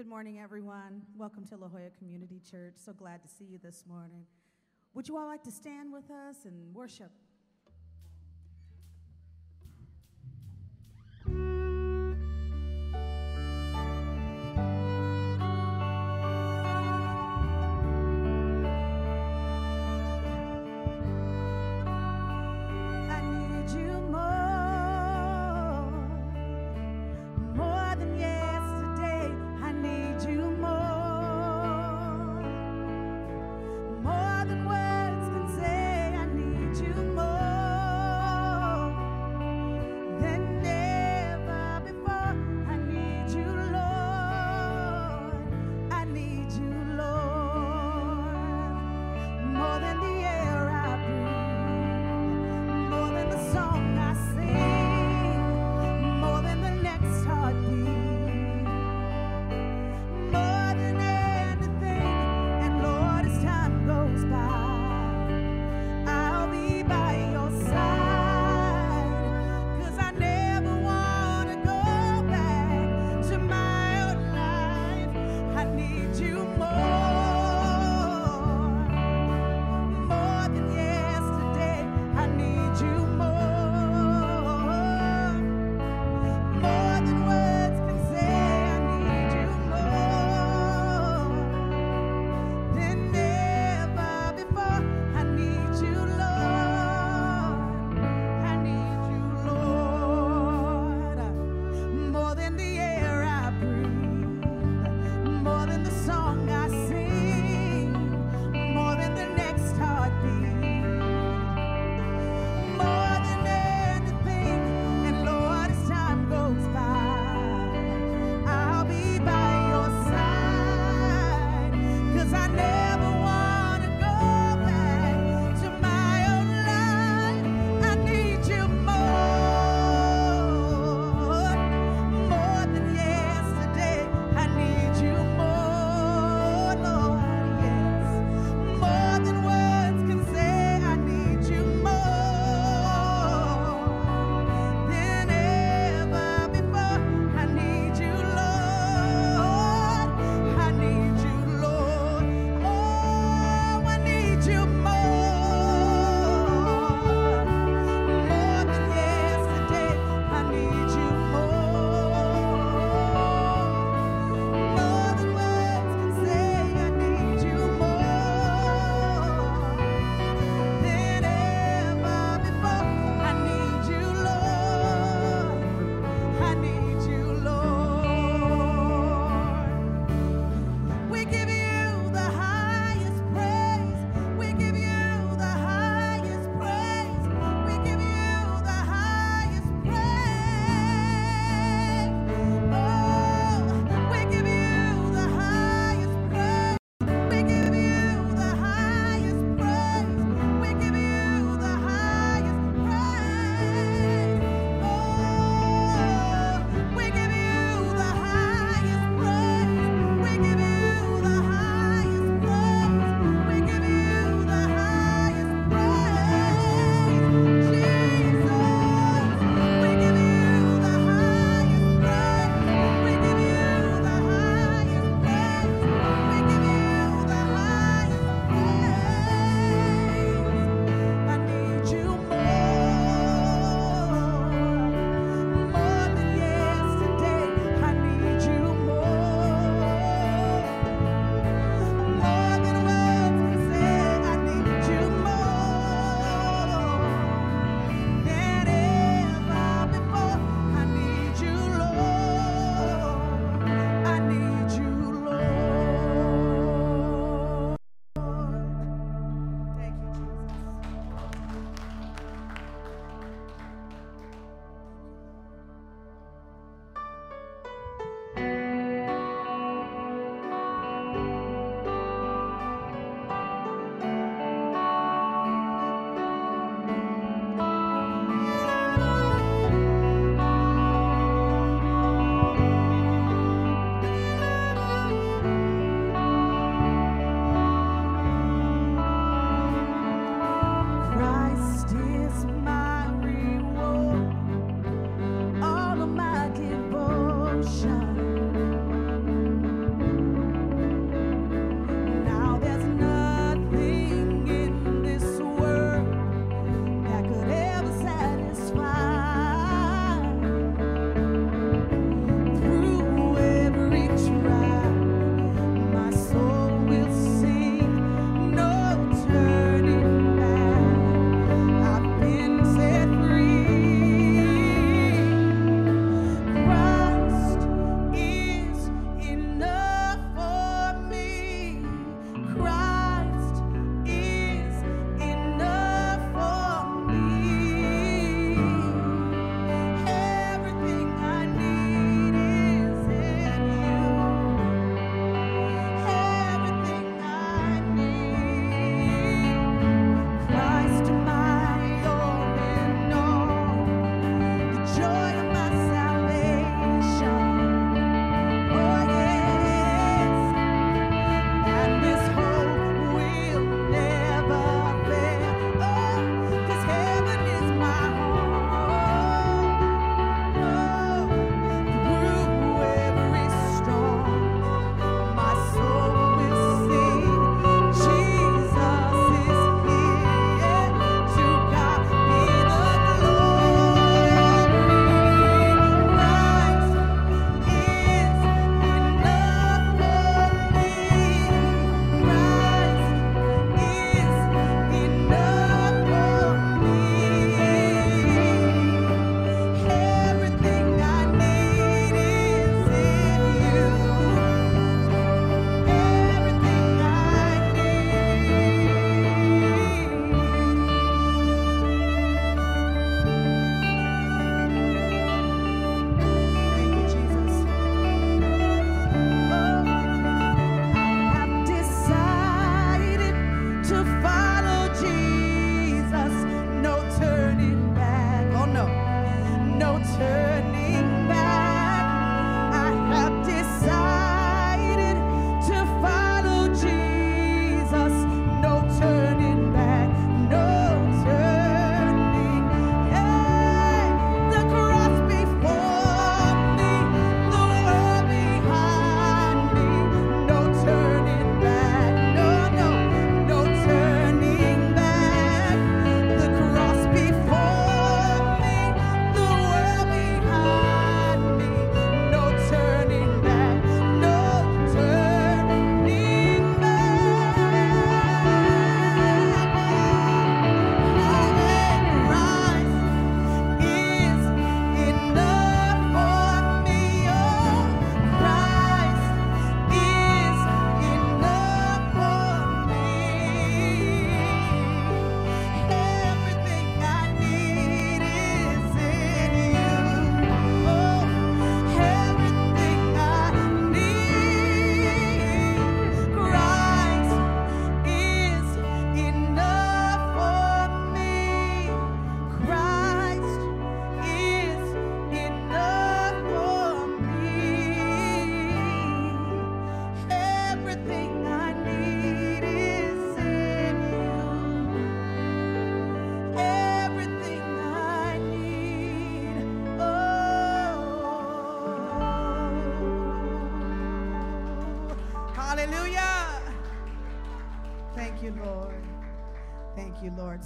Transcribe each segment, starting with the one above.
Good morning, everyone. Welcome to La Jolla Community Church. So glad to see you this morning. Would you all like to stand with us and worship?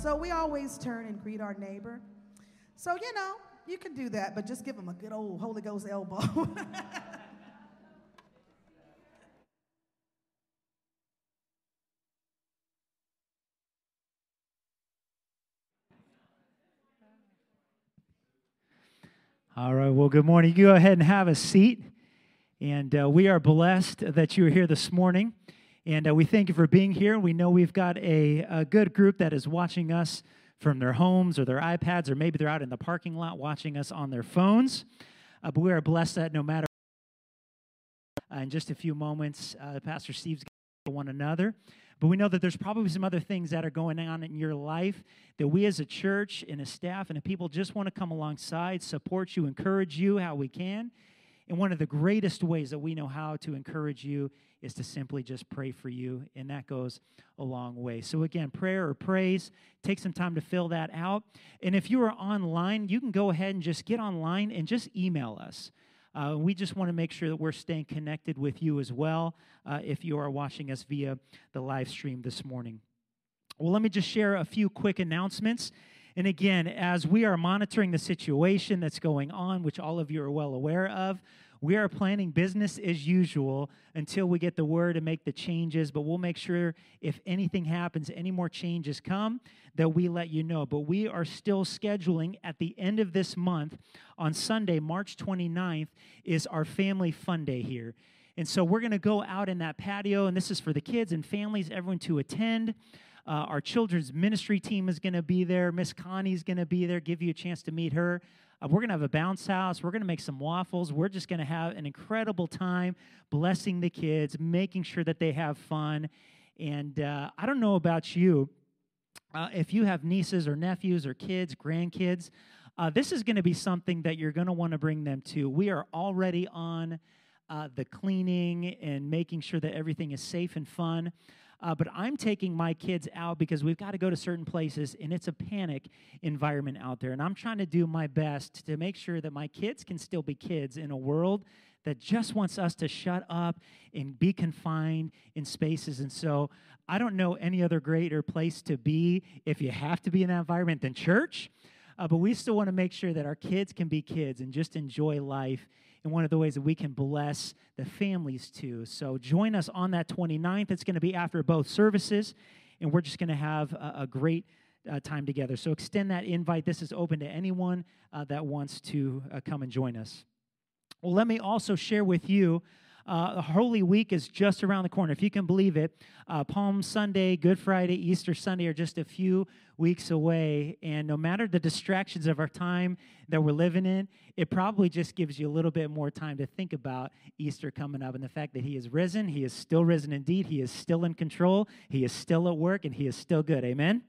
So we always turn and greet our neighbor. So, you know, you can do that, but just give them a good old Holy Ghost elbow. All right, well, good morning. You go ahead and have a seat. And uh, we are blessed that you are here this morning. And uh, we thank you for being here. We know we've got a, a good group that is watching us from their homes or their iPads, or maybe they're out in the parking lot watching us on their phones. Uh, but we are blessed that no matter. Uh, in just a few moments, uh, Pastor Steve's going to one another. But we know that there's probably some other things that are going on in your life that we as a church and a staff and a people just want to come alongside, support you, encourage you how we can. And one of the greatest ways that we know how to encourage you is to simply just pray for you, and that goes a long way. So, again, prayer or praise, take some time to fill that out. And if you are online, you can go ahead and just get online and just email us. Uh, we just want to make sure that we're staying connected with you as well uh, if you are watching us via the live stream this morning. Well, let me just share a few quick announcements. And again, as we are monitoring the situation that's going on, which all of you are well aware of, we are planning business as usual until we get the word and make the changes, but we'll make sure if anything happens, any more changes come, that we let you know. But we are still scheduling at the end of this month on Sunday, March 29th, is our family fun day here. And so we're going to go out in that patio, and this is for the kids and families, everyone to attend. Uh, our children's ministry team is going to be there. Miss Connie's going to be there, give you a chance to meet her. Uh, we're going to have a bounce house. We're going to make some waffles. We're just going to have an incredible time blessing the kids, making sure that they have fun. And uh, I don't know about you, uh, if you have nieces or nephews or kids, grandkids, uh, this is going to be something that you're going to want to bring them to. We are already on uh, the cleaning and making sure that everything is safe and fun. Uh, but I'm taking my kids out because we've got to go to certain places and it's a panic environment out there. And I'm trying to do my best to make sure that my kids can still be kids in a world that just wants us to shut up and be confined in spaces. And so I don't know any other greater place to be if you have to be in that environment than church. Uh, but we still want to make sure that our kids can be kids and just enjoy life and one of the ways that we can bless the families too. So join us on that 29th. It's going to be after both services, and we're just going to have a, a great uh, time together. So extend that invite. This is open to anyone uh, that wants to uh, come and join us. Well, let me also share with you uh, Holy Week is just around the corner. If you can believe it, uh, Palm Sunday, Good Friday, Easter Sunday are just a few weeks away. And no matter the distractions of our time that we're living in, it probably just gives you a little bit more time to think about Easter coming up and the fact that He is risen. He is still risen indeed. He is still in control. He is still at work and He is still good. Amen?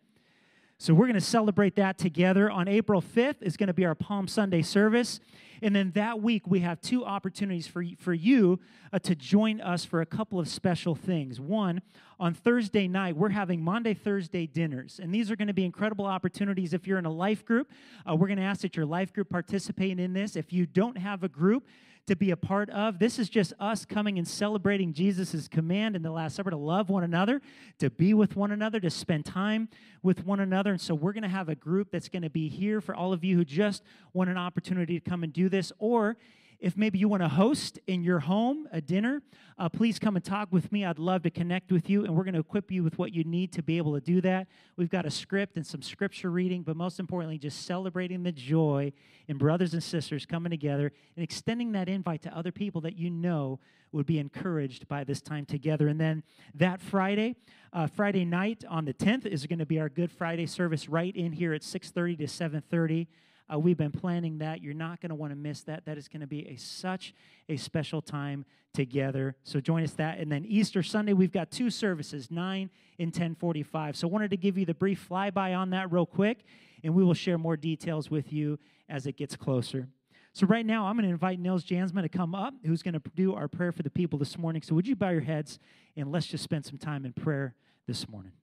So we're going to celebrate that together. On April 5th is going to be our Palm Sunday service. And then that week, we have two opportunities for, for you uh, to join us for a couple of special things. One, on Thursday night, we're having Maundy, Thursday dinners. And these are going to be incredible opportunities if you're in a life group. Uh, we're going to ask that your life group participate in this. If you don't have a group, to be a part of. This is just us coming and celebrating Jesus' command in the Last Supper to love one another, to be with one another, to spend time with one another. And so we're going to have a group that's going to be here for all of you who just want an opportunity to come and do this. Or if maybe you want to host in your home a dinner, uh, please come and talk with me. I'd love to connect with you, and we're going to equip you with what you need to be able to do that. We've got a script and some scripture reading, but most importantly, just celebrating the joy in brothers and sisters coming together and extending that invite to other people that you know would be encouraged by this time together. And then that Friday, uh, Friday night on the 10th is going to be our Good Friday service right in here at 6:30 to 7:30. Uh, we've been planning that. You're not going to want to miss that. That is going to be a such a special time together. So join us that. And then Easter Sunday, we've got two services, 9 and 1045. So wanted to give you the brief flyby on that real quick, and we will share more details with you as it gets closer. So right now, I'm going to invite Nils Jansman to come up, who's going to do our prayer for the people this morning. So would you bow your heads, and let's just spend some time in prayer this morning.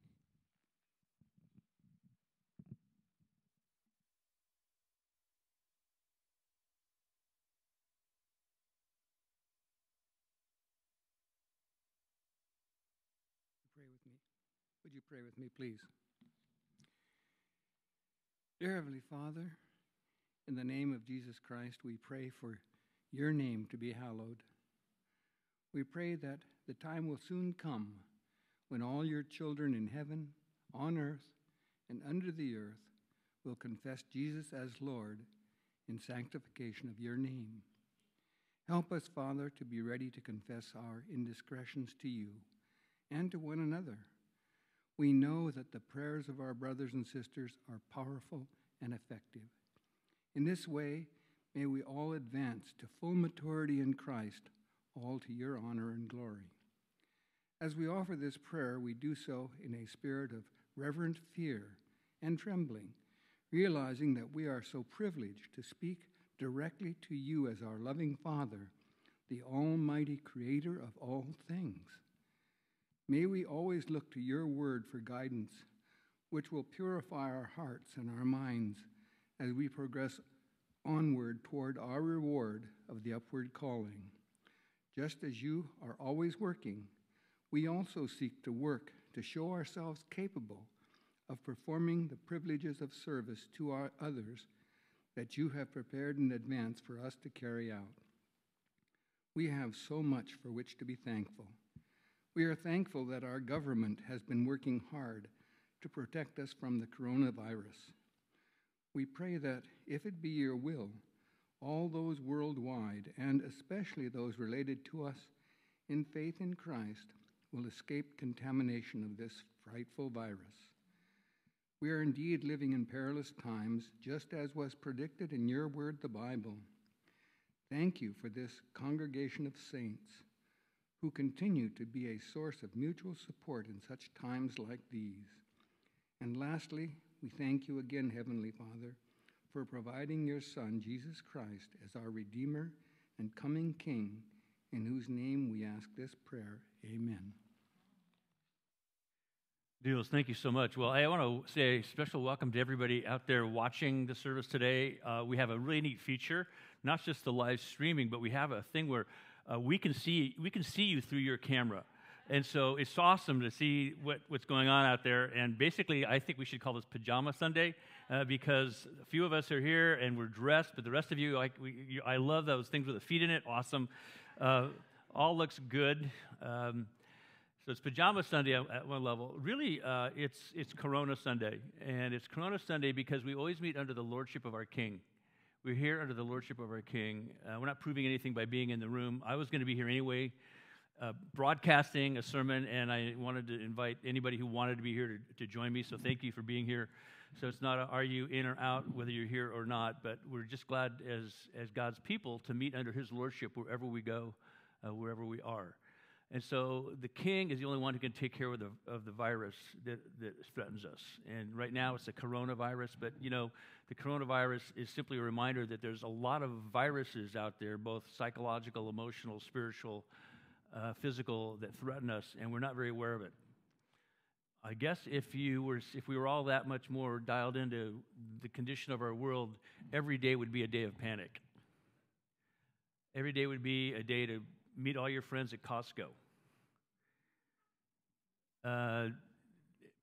Would you pray with me, please? Dear Heavenly Father, in the name of Jesus Christ, we pray for your name to be hallowed. We pray that the time will soon come when all your children in heaven, on earth, and under the earth will confess Jesus as Lord in sanctification of your name. Help us, Father, to be ready to confess our indiscretions to you and to one another we know that the prayers of our brothers and sisters are powerful and effective. In this way, may we all advance to full maturity in Christ, all to your honor and glory. As we offer this prayer, we do so in a spirit of reverent fear and trembling, realizing that we are so privileged to speak directly to you as our loving Father, the Almighty Creator of all things. May we always look to your word for guidance, which will purify our hearts and our minds as we progress onward toward our reward of the upward calling. Just as you are always working, we also seek to work to show ourselves capable of performing the privileges of service to our others that you have prepared in advance for us to carry out. We have so much for which to be thankful. We are thankful that our government has been working hard to protect us from the coronavirus. We pray that, if it be your will, all those worldwide, and especially those related to us in faith in Christ, will escape contamination of this frightful virus. We are indeed living in perilous times, just as was predicted in your word, the Bible. Thank you for this congregation of saints who continue to be a source of mutual support in such times like these. And lastly, we thank you again, Heavenly Father, for providing your Son, Jesus Christ, as our Redeemer and coming King, in whose name we ask this prayer. Amen. Nils, thank you so much. Well, I want to say a special welcome to everybody out there watching the service today. Uh, we have a really neat feature, not just the live streaming, but we have a thing where uh, we can see we can see you through your camera. And so it's awesome to see what, what's going on out there. And basically i think we should call this pajama sunday uh, because a few of us are here and we're dressed but the rest of you, like we, you i love those things with the feet in it. Awesome. Uh, all looks good. Um, so it's pajama Sunday at one level. Really, uh, it's it's Corona Sunday, and it's Corona Sunday because we always meet under the lordship of our King. We're here under the lordship of our King. Uh, we're not proving anything by being in the room. I was going to be here anyway, uh, broadcasting a sermon, and I wanted to invite anybody who wanted to be here to, to join me. So thank you for being here. So it's not a, are you in or out, whether you're here or not, but we're just glad as, as God's people to meet under His lordship wherever we go, uh, wherever we are. And so the king is the only one who can take care of the, of the virus that, that threatens us. And right now it's the coronavirus, but you know, the coronavirus is simply a reminder that there's a lot of viruses out there, both psychological, emotional, spiritual, uh, physical, that threaten us, and we're not very aware of it. I guess if you were, if we were all that much more dialed into the condition of our world, every day would be a day of panic. Every day would be a day to meet all your friends at Costco. Uh,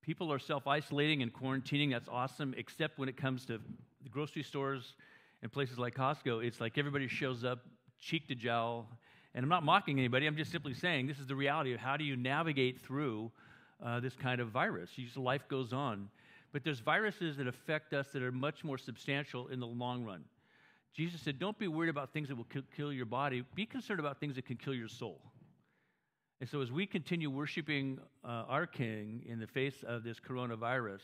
people are self isolating and quarantining. That's awesome, except when it comes to the grocery stores and places like Costco. It's like everybody shows up cheek to jowl. And I'm not mocking anybody, I'm just simply saying this is the reality of how do you navigate through uh, this kind of virus. Just, life goes on. But there's viruses that affect us that are much more substantial in the long run. Jesus said, Don't be worried about things that will kill your body, be concerned about things that can kill your soul. And so, as we continue worshiping uh, our King in the face of this coronavirus,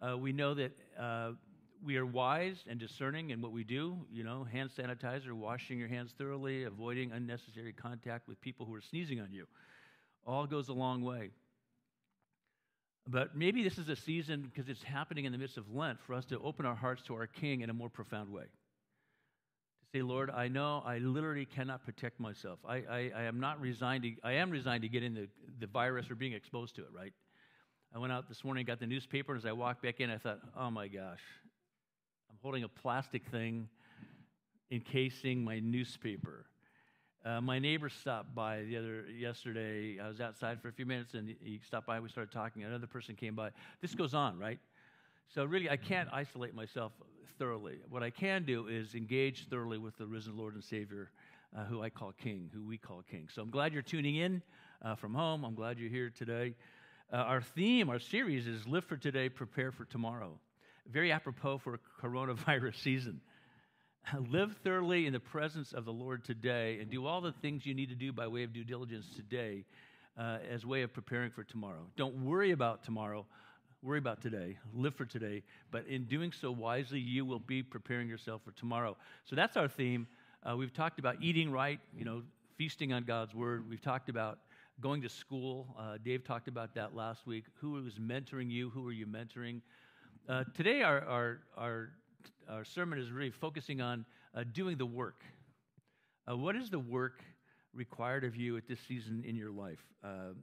uh, we know that uh, we are wise and discerning in what we do. You know, hand sanitizer, washing your hands thoroughly, avoiding unnecessary contact with people who are sneezing on you. All goes a long way. But maybe this is a season, because it's happening in the midst of Lent, for us to open our hearts to our King in a more profound way say, Lord, I know I literally cannot protect myself. I, I, I am not resigned to, I am resigned to getting the, the virus or being exposed to it, right? I went out this morning, got the newspaper, and as I walked back in, I thought, oh my gosh, I'm holding a plastic thing encasing my newspaper. Uh, my neighbor stopped by the other yesterday. I was outside for a few minutes, and he stopped by. We started talking. Another person came by. This goes on, right? So really, I can't isolate myself thoroughly. What I can do is engage thoroughly with the risen Lord and Savior, uh, who I call King, who we call King. So I'm glad you're tuning in uh, from home. I'm glad you're here today. Uh, our theme, our series is Live for Today, Prepare for Tomorrow. Very apropos for a coronavirus season. Live thoroughly in the presence of the Lord today and do all the things you need to do by way of due diligence today uh, as way of preparing for tomorrow. Don't worry about tomorrow worry about today, live for today, but in doing so wisely, you will be preparing yourself for tomorrow. So that's our theme. Uh, we've talked about eating right, you know, feasting on God's word. We've talked about going to school. Uh, Dave talked about that last week. Who is mentoring you? Who are you mentoring? Uh, today, our, our, our, our, sermon is really focusing on uh, doing the work. Uh, what is the work required of you at this season in your life? Uh,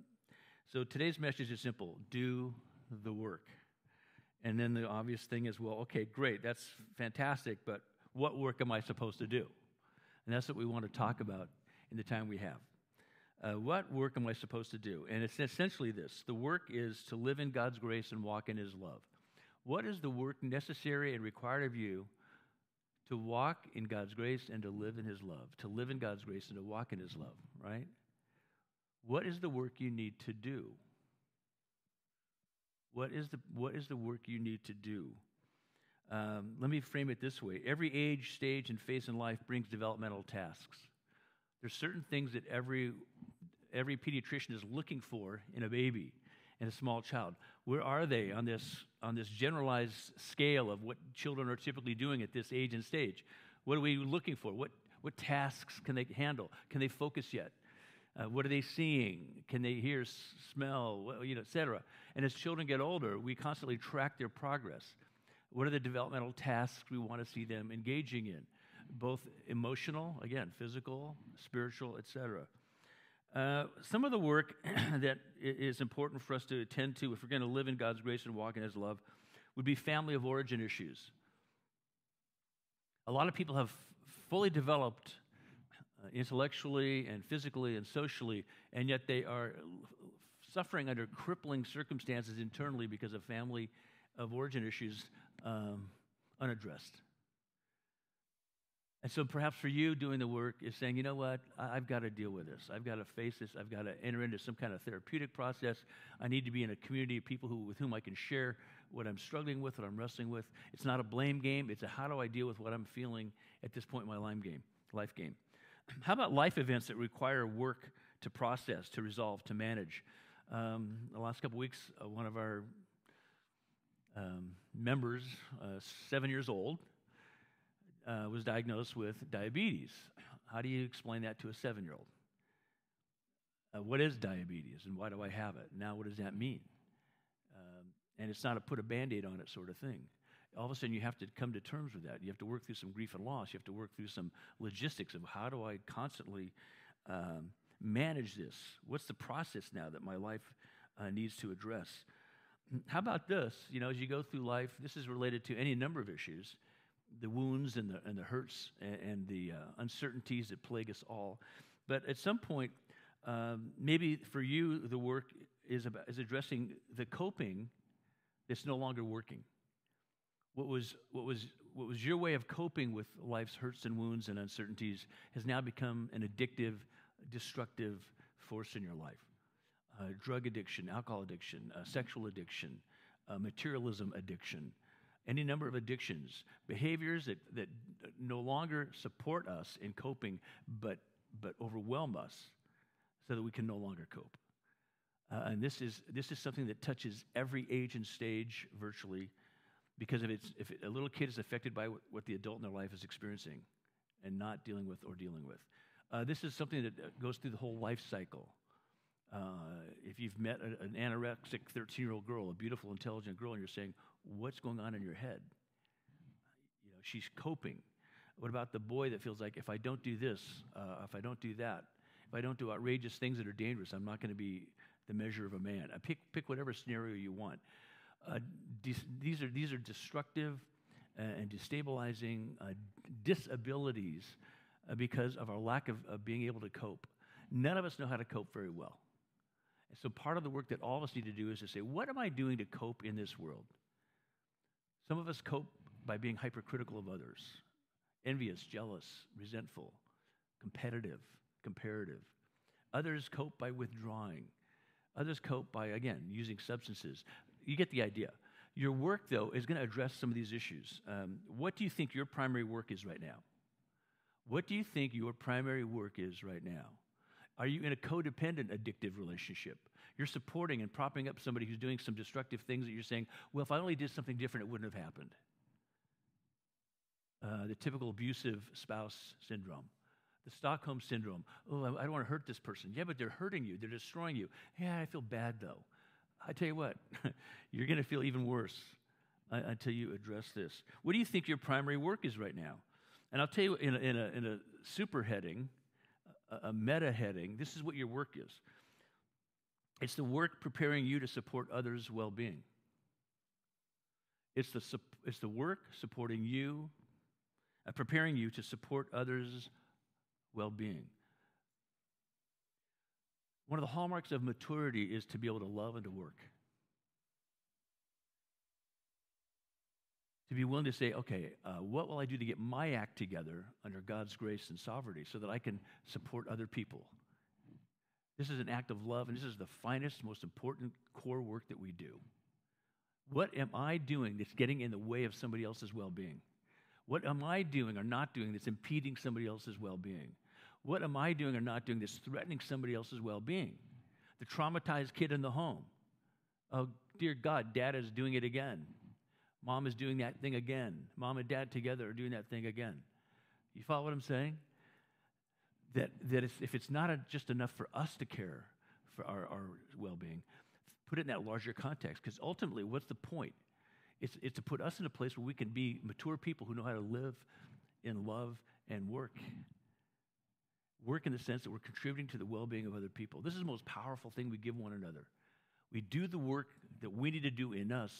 so today's message is simple do the work. And then the obvious thing is, well, okay, great, that's fantastic, but what work am I supposed to do? And that's what we want to talk about in the time we have. Uh, what work am I supposed to do? And it's essentially this the work is to live in God's grace and walk in His love. What is the work necessary and required of you to walk in God's grace and to live in His love? To live in God's grace and to walk in His love, right? What is the work you need to do? What is the, what is the work you need to do? Um, let me frame it this way every age, stage, and phase in life brings developmental tasks. There's certain things that every, every pediatrician is looking for in a baby and a small child. Where are they on this, on this generalized scale of what children are typically doing at this age and stage? What are we looking for? What, what tasks can they handle? Can they focus yet? Uh, what are they seeing? Can they hear, smell, you know, et cetera? And as children get older, we constantly track their progress. What are the developmental tasks we want to see them engaging in? Both emotional, again, physical, spiritual, et cetera. Uh, some of the work that is important for us to attend to if we're going to live in God's grace and walk in His love would be family of origin issues. A lot of people have fully developed intellectually and physically and socially, and yet they are suffering under crippling circumstances internally because of family of origin issues um, unaddressed. And so perhaps for you, doing the work is saying, you know what, I- have got to deal with this. I've got to face this. I've got to enter into some kind of therapeutic process. I need to be in a community of people who, with whom I can share what I'm struggling with, what I'm wrestling with. It's not a blame game. It's a how do I deal with what I'm feeling at this point in my life game. Life game. How about life events that require work to process, to resolve, to manage? Um, the last couple weeks, uh, one of our um, members, uh, seven years old, uh, was diagnosed with diabetes. How do you explain that to a seven year old? uh, what is diabetes and why do I have it? Now, what does that mean? Um, and it's not a put a band aid on it sort of thing. All of a sudden, you have to come to terms with that. You have to work through some grief and loss. You have to work through some logistics of how do I constantly um, manage this? What's the process now that my life uh, needs to address? How about this? You know, as you go through life, this is related to any number of issues the wounds and the, and the hurts and, and the uh, uncertainties that plague us all. But at some point, um, maybe for you, the work is, about, is addressing the coping that's no longer working. What was, what, was, what was your way of coping with life's hurts and wounds and uncertainties has now become an addictive, destructive force in your life. Uh, drug addiction, alcohol addiction, uh, sexual addiction, uh, materialism addiction, any number of addictions, behaviors that, that no longer support us in coping, but, but overwhelm us so that we can no longer cope. Uh, and this is, this is something that touches every age and stage virtually because if, it's, if a little kid is affected by what the adult in their life is experiencing and not dealing with or dealing with. Uh, this is something that uh, goes through the whole life cycle. Uh, if you've met a, an anorexic 13 year old girl, a beautiful, intelligent girl, and you're saying, What's going on in your head? You know, she's coping. What about the boy that feels like, if I don't do this, uh, if I don't do that, if I don't do outrageous things that are dangerous, I'm not going to be the measure of a man. I pick, pick whatever scenario you want. Uh, dis- these, are, these are destructive uh, and destabilizing uh, disabilities uh, because of our lack of, of being able to cope. None of us know how to cope very well. And so, part of the work that all of us need to do is to say, what am I doing to cope in this world? Some of us cope by being hypercritical of others, envious, jealous, resentful, competitive, comparative. Others cope by withdrawing. Others cope by, again, using substances. You get the idea. Your work, though, is going to address some of these issues. Um, what do you think your primary work is right now? What do you think your primary work is right now? Are you in a codependent addictive relationship? You're supporting and propping up somebody who's doing some destructive things that you're saying, well, if I only did something different, it wouldn't have happened. Uh, the typical abusive spouse syndrome. The Stockholm syndrome. Oh, I don't want to hurt this person. Yeah, but they're hurting you. They're destroying you. Yeah, I feel bad though. I tell you what, you're going to feel even worse uh, until you address this. What do you think your primary work is right now? And I'll tell you in a, in a, in a super heading, a, a meta heading, this is what your work is it's the work preparing you to support others' well being. It's the, it's the work supporting you, uh, preparing you to support others' well being. One of the hallmarks of maturity is to be able to love and to work. To be willing to say, okay, uh, what will I do to get my act together under God's grace and sovereignty so that I can support other people? This is an act of love, and this is the finest, most important core work that we do. What am I doing that's getting in the way of somebody else's well being? What am I doing or not doing that's impeding somebody else's well being? What am I doing or not doing that's threatening somebody else's well being? The traumatized kid in the home. Oh, dear God, dad is doing it again. Mom is doing that thing again. Mom and dad together are doing that thing again. You follow what I'm saying? That, that if it's not a, just enough for us to care for our, our well being, put it in that larger context. Because ultimately, what's the point? It's, it's to put us in a place where we can be mature people who know how to live in love and work work in the sense that we're contributing to the well being of other people. This is the most powerful thing we give one another. We do the work that we need to do in us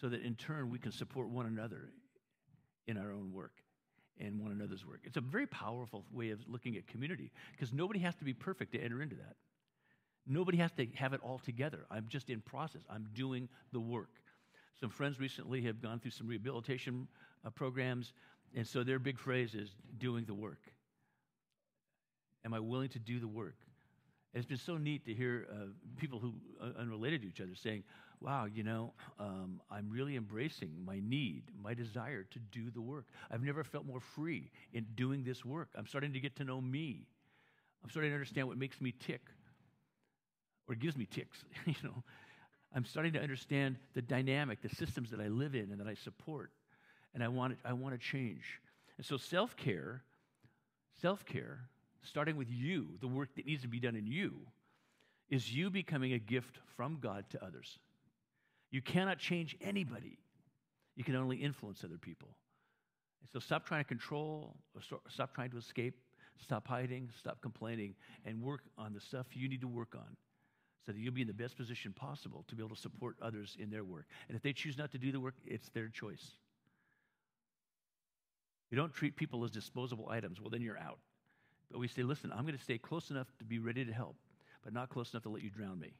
so that in turn we can support one another in our own work and one another's work. It's a very powerful way of looking at community because nobody has to be perfect to enter into that. Nobody has to have it all together. I'm just in process, I'm doing the work. Some friends recently have gone through some rehabilitation uh, programs, and so their big phrase is doing the work. Am I willing to do the work? And it's been so neat to hear uh, people who uh, unrelated to each other saying, "Wow, you know, um, I'm really embracing my need, my desire to do the work. I've never felt more free in doing this work. I'm starting to get to know me. I'm starting to understand what makes me tick, or gives me ticks. you know, I'm starting to understand the dynamic, the systems that I live in and that I support, and I want I want to change. And so, self care, self care." Starting with you, the work that needs to be done in you, is you becoming a gift from God to others. You cannot change anybody, you can only influence other people. So stop trying to control, or stop trying to escape, stop hiding, stop complaining, and work on the stuff you need to work on so that you'll be in the best position possible to be able to support others in their work. And if they choose not to do the work, it's their choice. You don't treat people as disposable items, well, then you're out. But we say, listen, I'm going to stay close enough to be ready to help, but not close enough to let you drown me.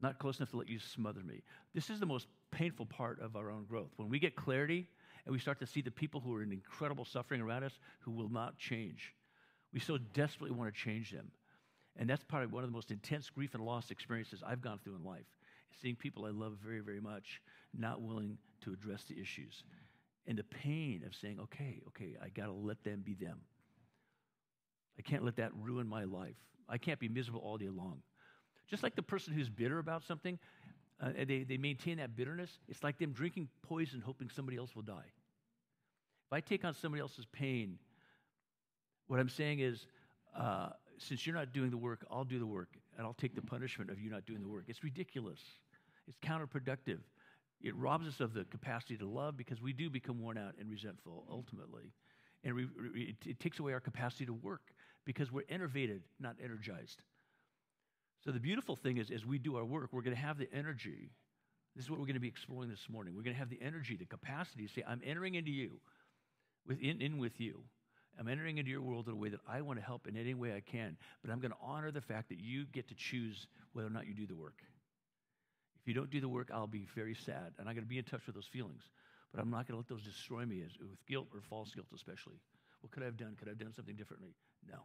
Not close enough to let you smother me. This is the most painful part of our own growth. When we get clarity and we start to see the people who are in incredible suffering around us who will not change, we so desperately want to change them. And that's probably one of the most intense grief and loss experiences I've gone through in life. Seeing people I love very, very much not willing to address the issues. And the pain of saying, okay, okay, I got to let them be them. I can't let that ruin my life. I can't be miserable all day long. Just like the person who's bitter about something, uh, they, they maintain that bitterness. It's like them drinking poison, hoping somebody else will die. If I take on somebody else's pain, what I'm saying is, uh, since you're not doing the work, I'll do the work, and I'll take the punishment of you not doing the work. It's ridiculous. It's counterproductive. It robs us of the capacity to love because we do become worn out and resentful ultimately. And we, it, it takes away our capacity to work because we're enervated, not energized. So the beautiful thing is, as we do our work, we're going to have the energy. This is what we're going to be exploring this morning. We're going to have the energy, the capacity to say, I'm entering into you, within, in with you. I'm entering into your world in a way that I want to help in any way I can, but I'm going to honor the fact that you get to choose whether or not you do the work. If you don't do the work, I'll be very sad, and I'm going to be in touch with those feelings. But I'm not going to let those destroy me as, with guilt or false guilt, especially. What could I have done? Could I have done something differently? No.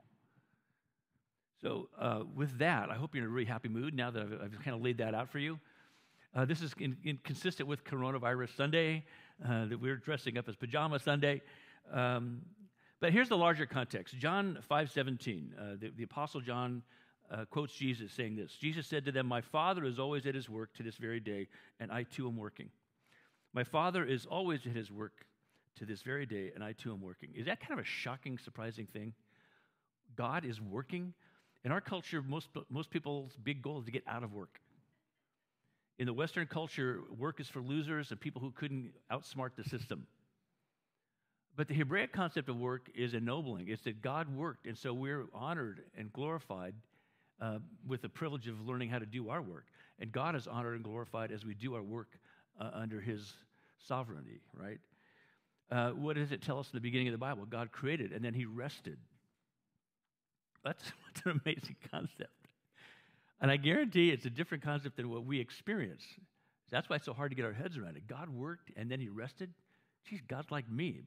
So, uh, with that, I hope you're in a really happy mood now that I've, I've kind of laid that out for you. Uh, this is in, in consistent with Coronavirus Sunday, uh, that we're dressing up as Pajama Sunday. Um, but here's the larger context. John 5:17, uh, the, the Apostle John uh, quotes Jesus saying this. Jesus said to them, "My Father is always at his work to this very day, and I too am working." My Father is always at his work to this very day, and I too am working. Is that kind of a shocking, surprising thing? God is working. In our culture, most, most people's big goal is to get out of work. In the Western culture, work is for losers and people who couldn't outsmart the system. But the Hebraic concept of work is ennobling. It's that God worked, and so we're honored and glorified uh, with the privilege of learning how to do our work. And God is honored and glorified as we do our work uh, under His sovereignty, right? Uh, what does it tell us in the beginning of the Bible? God created, and then He rested. That's, that's an amazing concept. And I guarantee it's a different concept than what we experience. That's why it's so hard to get our heads around it. God worked and then he rested. Geez, God's like me.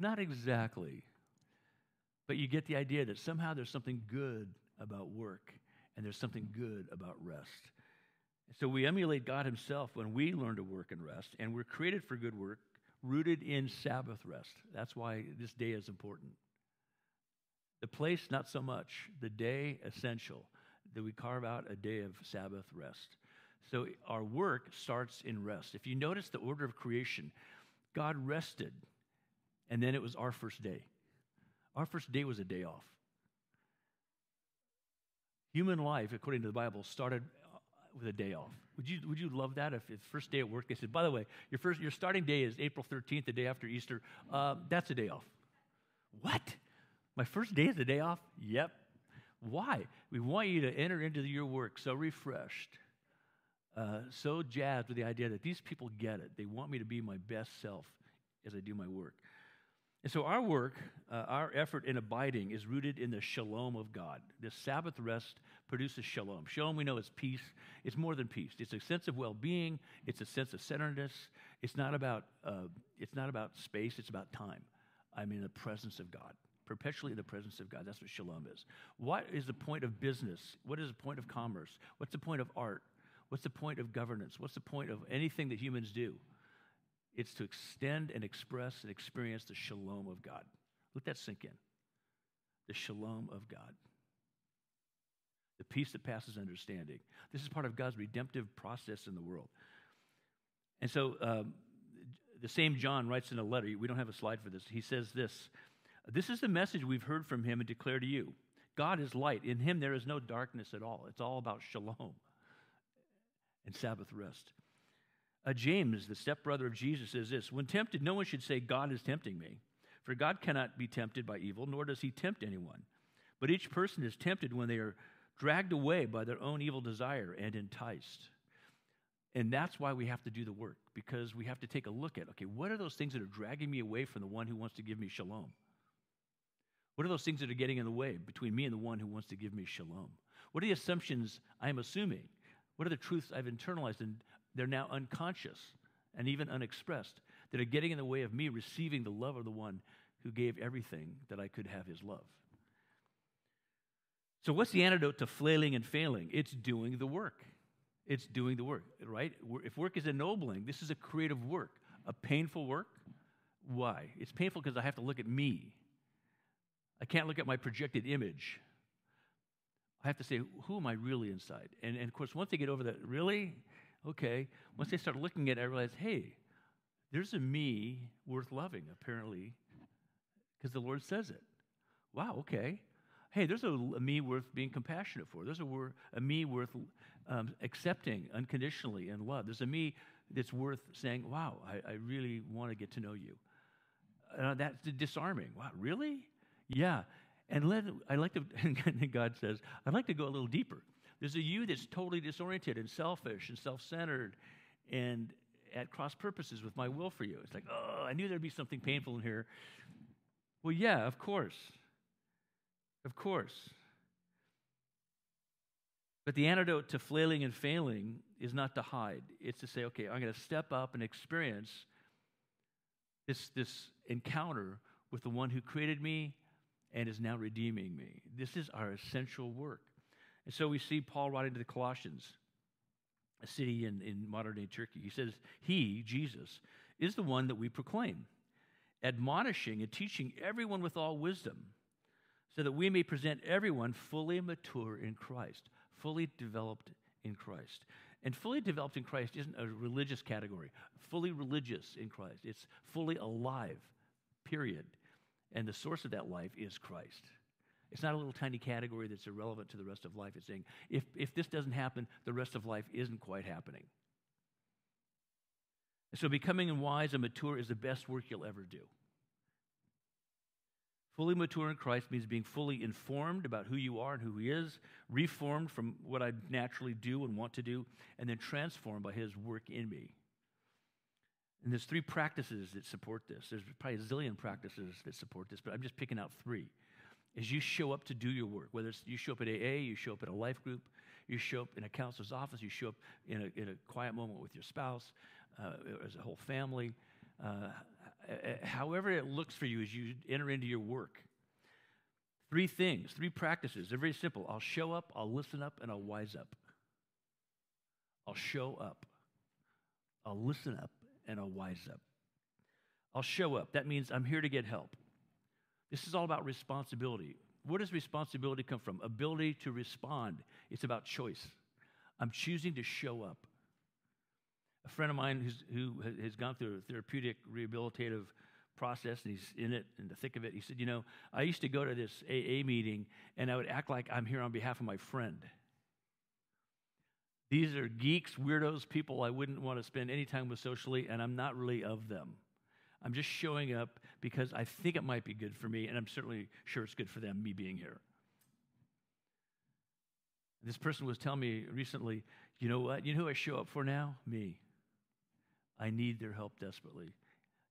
Not exactly. But you get the idea that somehow there's something good about work and there's something good about rest. So we emulate God Himself when we learn to work and rest, and we're created for good work, rooted in Sabbath rest. That's why this day is important. The place, not so much. The day, essential. That we carve out a day of Sabbath rest. So our work starts in rest. If you notice the order of creation, God rested and then it was our first day. Our first day was a day off. Human life, according to the Bible, started uh, with a day off. Would you, would you love that if it's first day at work they said, by the way, your, first, your starting day is April 13th, the day after Easter. Uh, that's a day off. What? My first day is a day off? Yep. Why? We want you to enter into your work so refreshed, uh, so jazzed with the idea that these people get it. They want me to be my best self as I do my work. And so, our work, uh, our effort in abiding is rooted in the shalom of God. This Sabbath rest produces shalom. Shalom, we know, is peace. It's more than peace. It's a sense of well-being. It's a sense of centeredness. It's not about. Uh, it's not about space. It's about time. I'm in the presence of God, perpetually in the presence of God. That's what shalom is. What is the point of business? What is the point of commerce? What's the point of art? What's the point of governance? What's the point of anything that humans do? It's to extend and express and experience the shalom of God. Let that sink in. The shalom of God. The peace that passes understanding. This is part of God's redemptive process in the world. And so um, the same John writes in a letter, we don't have a slide for this. He says this This is the message we've heard from him and declare to you God is light. In him, there is no darkness at all. It's all about shalom and Sabbath rest. Uh, James, the stepbrother of Jesus, says this When tempted, no one should say, God is tempting me. For God cannot be tempted by evil, nor does he tempt anyone. But each person is tempted when they are dragged away by their own evil desire and enticed. And that's why we have to do the work, because we have to take a look at okay, what are those things that are dragging me away from the one who wants to give me shalom? What are those things that are getting in the way between me and the one who wants to give me shalom? What are the assumptions I'm assuming? What are the truths I've internalized and they're now unconscious and even unexpressed that are getting in the way of me receiving the love of the one who gave everything that I could have his love? So, what's the antidote to flailing and failing? It's doing the work. It's doing the work, right? If work is ennobling, this is a creative work. A painful work? Why? It's painful because I have to look at me. I can't look at my projected image. I have to say, who am I really inside? And, and of course, once they get over that, really? Okay. Once they start looking at it, I realize, hey, there's a me worth loving, apparently, because the Lord says it. Wow, okay hey, there's a, a me worth being compassionate for. There's a, a me worth um, accepting unconditionally in love. There's a me that's worth saying, wow, I, I really want to get to know you. Uh, that's disarming. Wow, really? Yeah. And let, I like to, and God says, I'd like to go a little deeper. There's a you that's totally disoriented and selfish and self centered and at cross purposes with my will for you. It's like, oh, I knew there'd be something painful in here. Well, yeah, of course. Of course. But the antidote to flailing and failing is not to hide. It's to say, okay, I'm going to step up and experience this, this encounter with the one who created me and is now redeeming me. This is our essential work. And so we see Paul writing to the Colossians, a city in, in modern day Turkey. He says, He, Jesus, is the one that we proclaim, admonishing and teaching everyone with all wisdom so that we may present everyone fully mature in Christ, fully developed in Christ. And fully developed in Christ isn't a religious category. Fully religious in Christ. It's fully alive, period. And the source of that life is Christ. It's not a little tiny category that's irrelevant to the rest of life. It's saying, if, if this doesn't happen, the rest of life isn't quite happening. And so becoming wise and mature is the best work you'll ever do. Fully mature in Christ means being fully informed about who you are and who He is, reformed from what I naturally do and want to do, and then transformed by His work in me. And there's three practices that support this. There's probably a zillion practices that support this, but I'm just picking out three. As you show up to do your work, whether it's you show up at AA, you show up at a life group, you show up in a counselor's office, you show up in a, in a quiet moment with your spouse, uh, as a whole family, uh, however it looks for you as you enter into your work. Three things, three practices. They're very simple. I'll show up, I'll listen up, and I'll wise up. I'll show up, I'll listen up, and I'll wise up. I'll show up. That means I'm here to get help. This is all about responsibility. Where does responsibility come from? Ability to respond. It's about choice. I'm choosing to show up a friend of mine who has gone through a therapeutic rehabilitative process and he's in it in the thick of it he said you know i used to go to this aa meeting and i would act like i'm here on behalf of my friend these are geeks weirdos people i wouldn't want to spend any time with socially and i'm not really of them i'm just showing up because i think it might be good for me and i'm certainly sure it's good for them me being here this person was telling me recently you know what you know who i show up for now me I need their help desperately.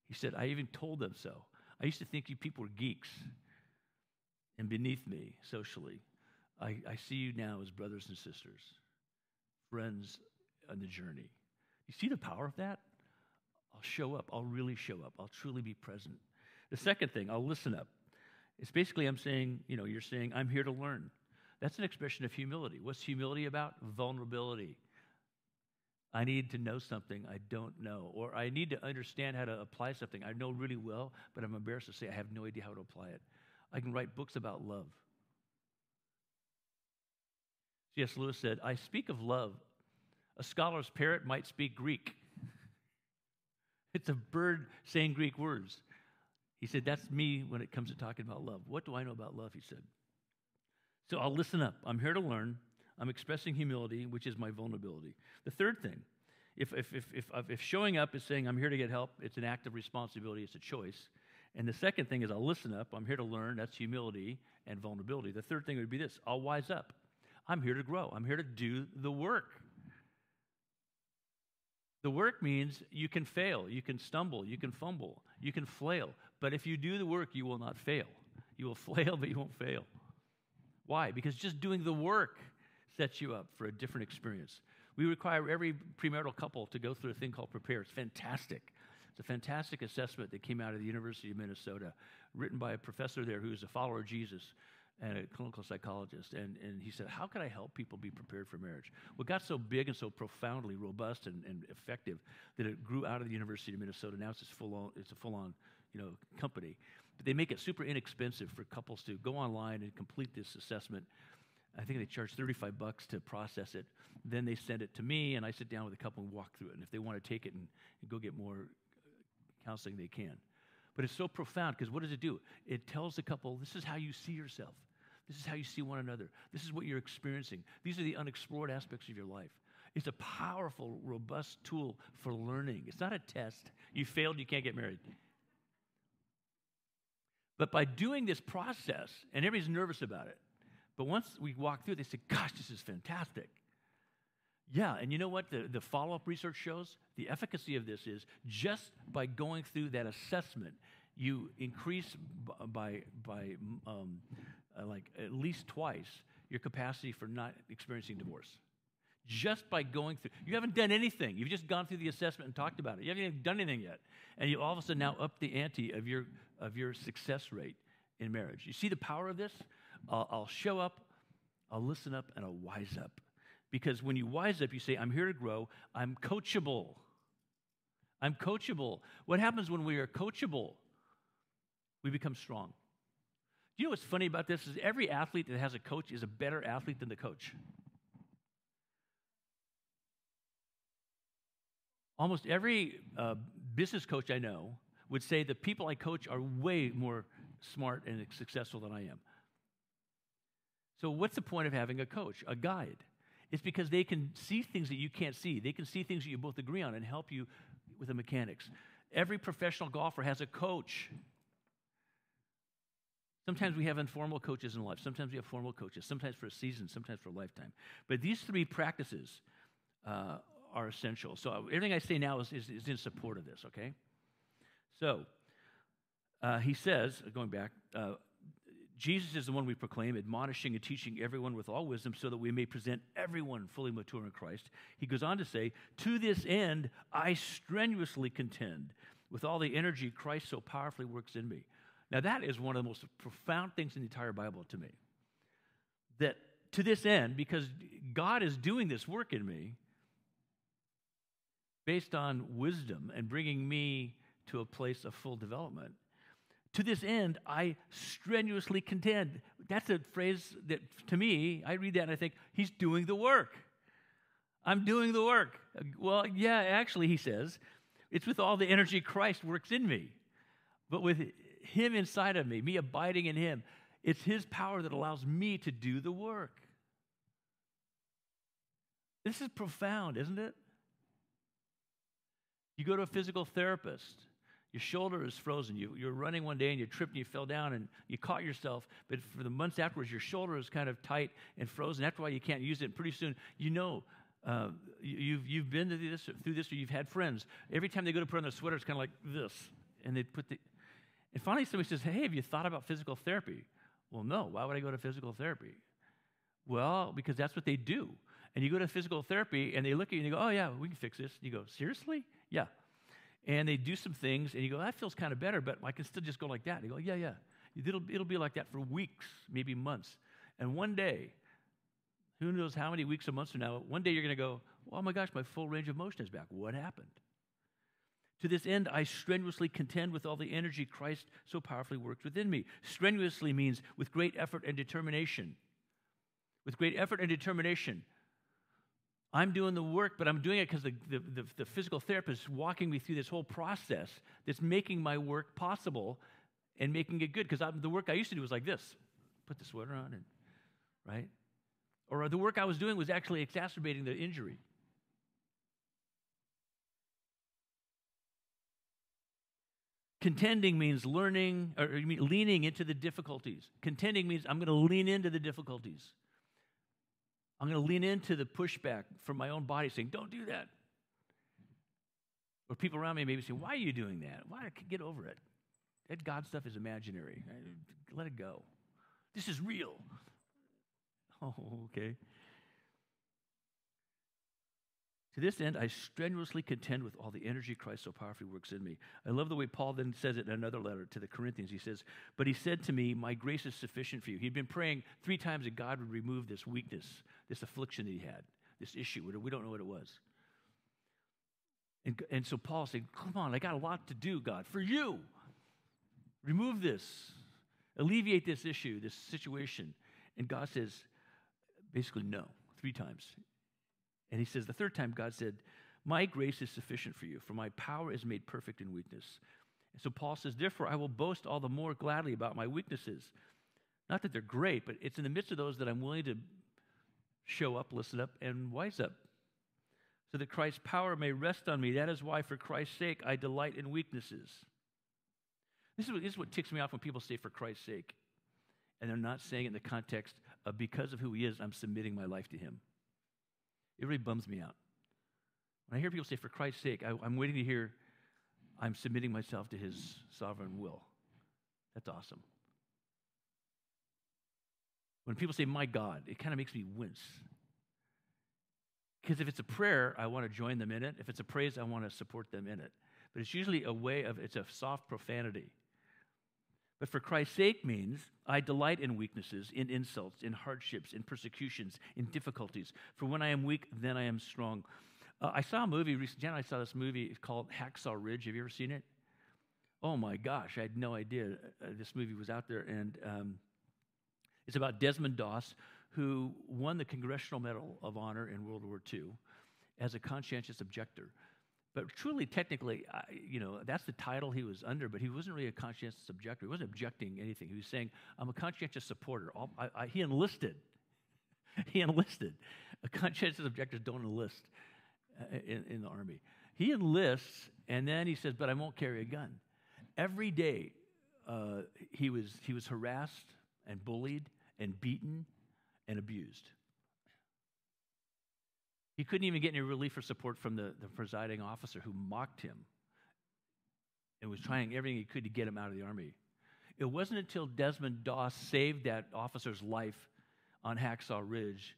He said, I even told them so. I used to think you people were geeks and beneath me socially. I, I see you now as brothers and sisters, friends on the journey. You see the power of that? I'll show up. I'll really show up. I'll truly be present. The second thing, I'll listen up. It's basically I'm saying, you know, you're saying, I'm here to learn. That's an expression of humility. What's humility about? Vulnerability. I need to know something I don't know, or I need to understand how to apply something I know really well, but I'm embarrassed to say I have no idea how to apply it. I can write books about love. C.S. Lewis said, I speak of love. A scholar's parrot might speak Greek. It's a bird saying Greek words. He said, That's me when it comes to talking about love. What do I know about love? He said. So I'll listen up. I'm here to learn. I'm expressing humility, which is my vulnerability. The third thing, if, if, if, if, if showing up is saying I'm here to get help, it's an act of responsibility, it's a choice. And the second thing is I'll listen up. I'm here to learn. That's humility and vulnerability. The third thing would be this I'll wise up. I'm here to grow. I'm here to do the work. The work means you can fail, you can stumble, you can fumble, you can flail. But if you do the work, you will not fail. You will flail, but you won't fail. Why? Because just doing the work sets you up for a different experience. We require every premarital couple to go through a thing called Prepare. It's fantastic. It's a fantastic assessment that came out of the University of Minnesota, written by a professor there who's a follower of Jesus and a clinical psychologist. And, and he said, How can I help people be prepared for marriage? Well, it got so big and so profoundly robust and, and effective that it grew out of the University of Minnesota. Now it's, full on, it's a full on you know, company. But they make it super inexpensive for couples to go online and complete this assessment. I think they charge 35 bucks to process it. Then they send it to me, and I sit down with a couple and walk through it. And if they want to take it and, and go get more uh, counseling, they can. But it's so profound because what does it do? It tells the couple, this is how you see yourself. This is how you see one another. This is what you're experiencing. These are the unexplored aspects of your life. It's a powerful, robust tool for learning. It's not a test. You failed, you can't get married. But by doing this process, and everybody's nervous about it, but once we walk through, they say, Gosh, this is fantastic. Yeah, and you know what the, the follow up research shows? The efficacy of this is just by going through that assessment, you increase by, by um, uh, like at least twice your capacity for not experiencing divorce. Just by going through, you haven't done anything. You've just gone through the assessment and talked about it. You haven't even done anything yet, and you all of a sudden now up the ante of your of your success rate in marriage. You see the power of this? Uh, I'll show up, I'll listen up, and I'll wise up. Because when you wise up, you say, I'm here to grow, I'm coachable. I'm coachable. What happens when we are coachable? We become strong. You know what's funny about this is every athlete that has a coach is a better athlete than the coach. Almost every uh, business coach I know would say the people I coach are way more smart and successful than I am. So, what's the point of having a coach, a guide? It's because they can see things that you can't see. They can see things that you both agree on and help you with the mechanics. Every professional golfer has a coach. Sometimes we have informal coaches in life. Sometimes we have formal coaches. Sometimes for a season, sometimes for a lifetime. But these three practices uh, are essential. So everything I say now is, is, is in support of this, okay? So uh, he says, going back, uh, Jesus is the one we proclaim, admonishing and teaching everyone with all wisdom so that we may present everyone fully mature in Christ. He goes on to say, To this end, I strenuously contend with all the energy Christ so powerfully works in me. Now, that is one of the most profound things in the entire Bible to me. That to this end, because God is doing this work in me based on wisdom and bringing me to a place of full development. To this end, I strenuously contend. That's a phrase that, to me, I read that and I think, he's doing the work. I'm doing the work. Well, yeah, actually, he says, it's with all the energy Christ works in me. But with him inside of me, me abiding in Him, it's His power that allows me to do the work. This is profound, isn't it? You go to a physical therapist, your shoulder is frozen. You, you're running one day and you tripped and you fell down and you caught yourself, but for the months afterwards, your shoulder is kind of tight and frozen. After while, you can't use it. And pretty soon, you know uh, you've, you've been through this, through this, or you've had friends. Every time they go to put on their sweater, it's kind of like this. And they put the, and finally, somebody says, Hey, have you thought about physical therapy? Well, no. Why would I go to physical therapy? Well, because that's what they do. And you go to physical therapy and they look at you and you go, Oh, yeah, we can fix this. And you go, Seriously? Yeah. And they do some things and you go, That feels kind of better, but I can still just go like that. And you go, Yeah, yeah. It'll, it'll be like that for weeks, maybe months. And one day, who knows how many weeks or months from now, one day you're going to go, Oh my gosh, my full range of motion is back. What happened? To this end, I strenuously contend with all the energy Christ so powerfully works within me. Strenuously means with great effort and determination. With great effort and determination. I'm doing the work, but I'm doing it because the, the, the, the, physical therapist is walking me through this whole process that's making my work possible and making it good. Because the work I used to do was like this put the sweater on and right? Or the work I was doing was actually exacerbating the injury. Contending means learning or leaning into the difficulties. Contending means I'm going to lean into the difficulties. I'm going to lean into the pushback from my own body saying, don't do that. Or people around me maybe say, why are you doing that? Why get over it? That God stuff is imaginary. Let it go. This is real. Oh, okay. To this end, I strenuously contend with all the energy Christ so powerfully works in me. I love the way Paul then says it in another letter to the Corinthians. He says, But he said to me, My grace is sufficient for you. He'd been praying three times that God would remove this weakness, this affliction that he had, this issue. We don't know what it was. And, and so Paul said, Come on, I got a lot to do, God, for you. Remove this, alleviate this issue, this situation. And God says, basically, no, three times. And he says, the third time, God said, My grace is sufficient for you, for my power is made perfect in weakness. And so Paul says, Therefore, I will boast all the more gladly about my weaknesses. Not that they're great, but it's in the midst of those that I'm willing to show up, listen up, and wise up, so that Christ's power may rest on me. That is why, for Christ's sake, I delight in weaknesses. This is what, this is what ticks me off when people say, for Christ's sake. And they're not saying it in the context of because of who he is, I'm submitting my life to him. It really bums me out. When I hear people say, for Christ's sake, I, I'm waiting to hear, I'm submitting myself to his sovereign will. That's awesome. When people say, my God, it kind of makes me wince. Because if it's a prayer, I want to join them in it. If it's a praise, I want to support them in it. But it's usually a way of, it's a soft profanity. But for Christ's sake means I delight in weaknesses, in insults, in hardships, in persecutions, in difficulties. For when I am weak, then I am strong. Uh, I saw a movie recently. I saw this movie called Hacksaw Ridge. Have you ever seen it? Oh my gosh, I had no idea uh, this movie was out there. And um, it's about Desmond Doss, who won the Congressional Medal of Honor in World War II as a conscientious objector. But truly, technically, I, you know, that's the title he was under, but he wasn't really a conscientious objector. He wasn't objecting anything. He was saying, I'm a conscientious supporter. I, I, he enlisted. he enlisted. A conscientious objectors don't enlist uh, in, in the army. He enlists, and then he says, but I won't carry a gun. Every day, uh, he, was, he was harassed and bullied and beaten and abused. He couldn't even get any relief or support from the, the presiding officer who mocked him and was trying everything he could to get him out of the army. It wasn't until Desmond Doss saved that officer's life on Hacksaw Ridge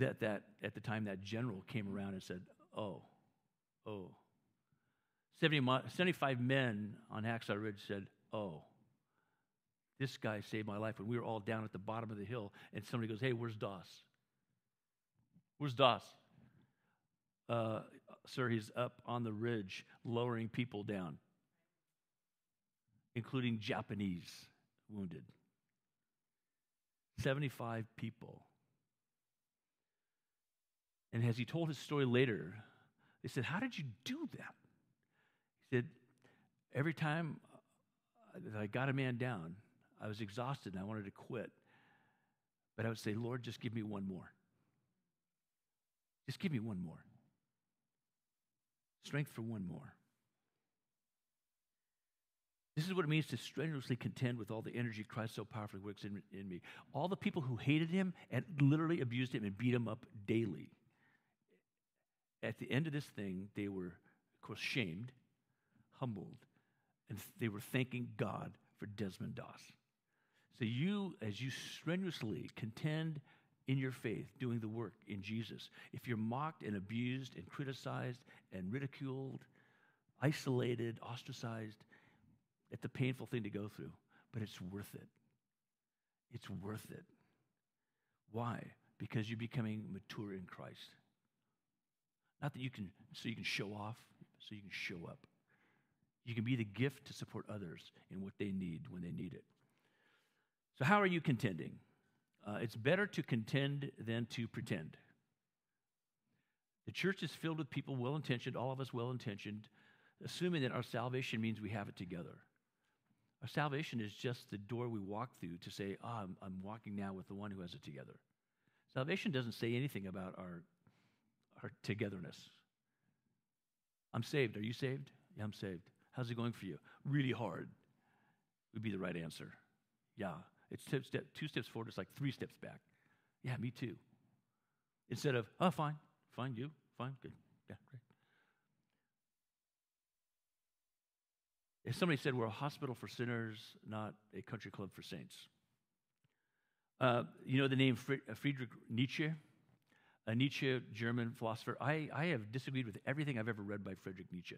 that, that at the time that general came around and said, Oh, oh. 70, 75 men on Hacksaw Ridge said, Oh, this guy saved my life when we were all down at the bottom of the hill. And somebody goes, Hey, where's Doss? Where's Doss? Uh, sir, he's up on the ridge lowering people down, including Japanese wounded. 75 people. And as he told his story later, they said, How did you do that? He said, Every time I got a man down, I was exhausted and I wanted to quit. But I would say, Lord, just give me one more. Just give me one more strength for one more. This is what it means to strenuously contend with all the energy Christ so powerfully works in, in me. All the people who hated him and literally abused him and beat him up daily. At the end of this thing, they were, of course, shamed, humbled, and they were thanking God for Desmond Doss. So you, as you strenuously contend in your faith, doing the work in Jesus, if you're mocked and abused and criticized and ridiculed, isolated, ostracized, it's a painful thing to go through, but it's worth it. It's worth it. Why? Because you're becoming mature in Christ. Not that you can, so you can show off, so you can show up. You can be the gift to support others in what they need when they need it. So, how are you contending? Uh, it's better to contend than to pretend. The church is filled with people well intentioned, all of us well intentioned, assuming that our salvation means we have it together. Our salvation is just the door we walk through to say, oh, I'm, I'm walking now with the one who has it together. Salvation doesn't say anything about our, our togetherness. I'm saved. Are you saved? Yeah, I'm saved. How's it going for you? Really hard would be the right answer. Yeah. It's two, step, two steps forward, it's like three steps back. Yeah, me too. Instead of, oh, fine, fine, you, fine, good. Yeah, great. If somebody said we're a hospital for sinners, not a country club for saints. Uh, you know the name uh, Friedrich Nietzsche? A Nietzsche, German philosopher. I, I have disagreed with everything I've ever read by Friedrich Nietzsche.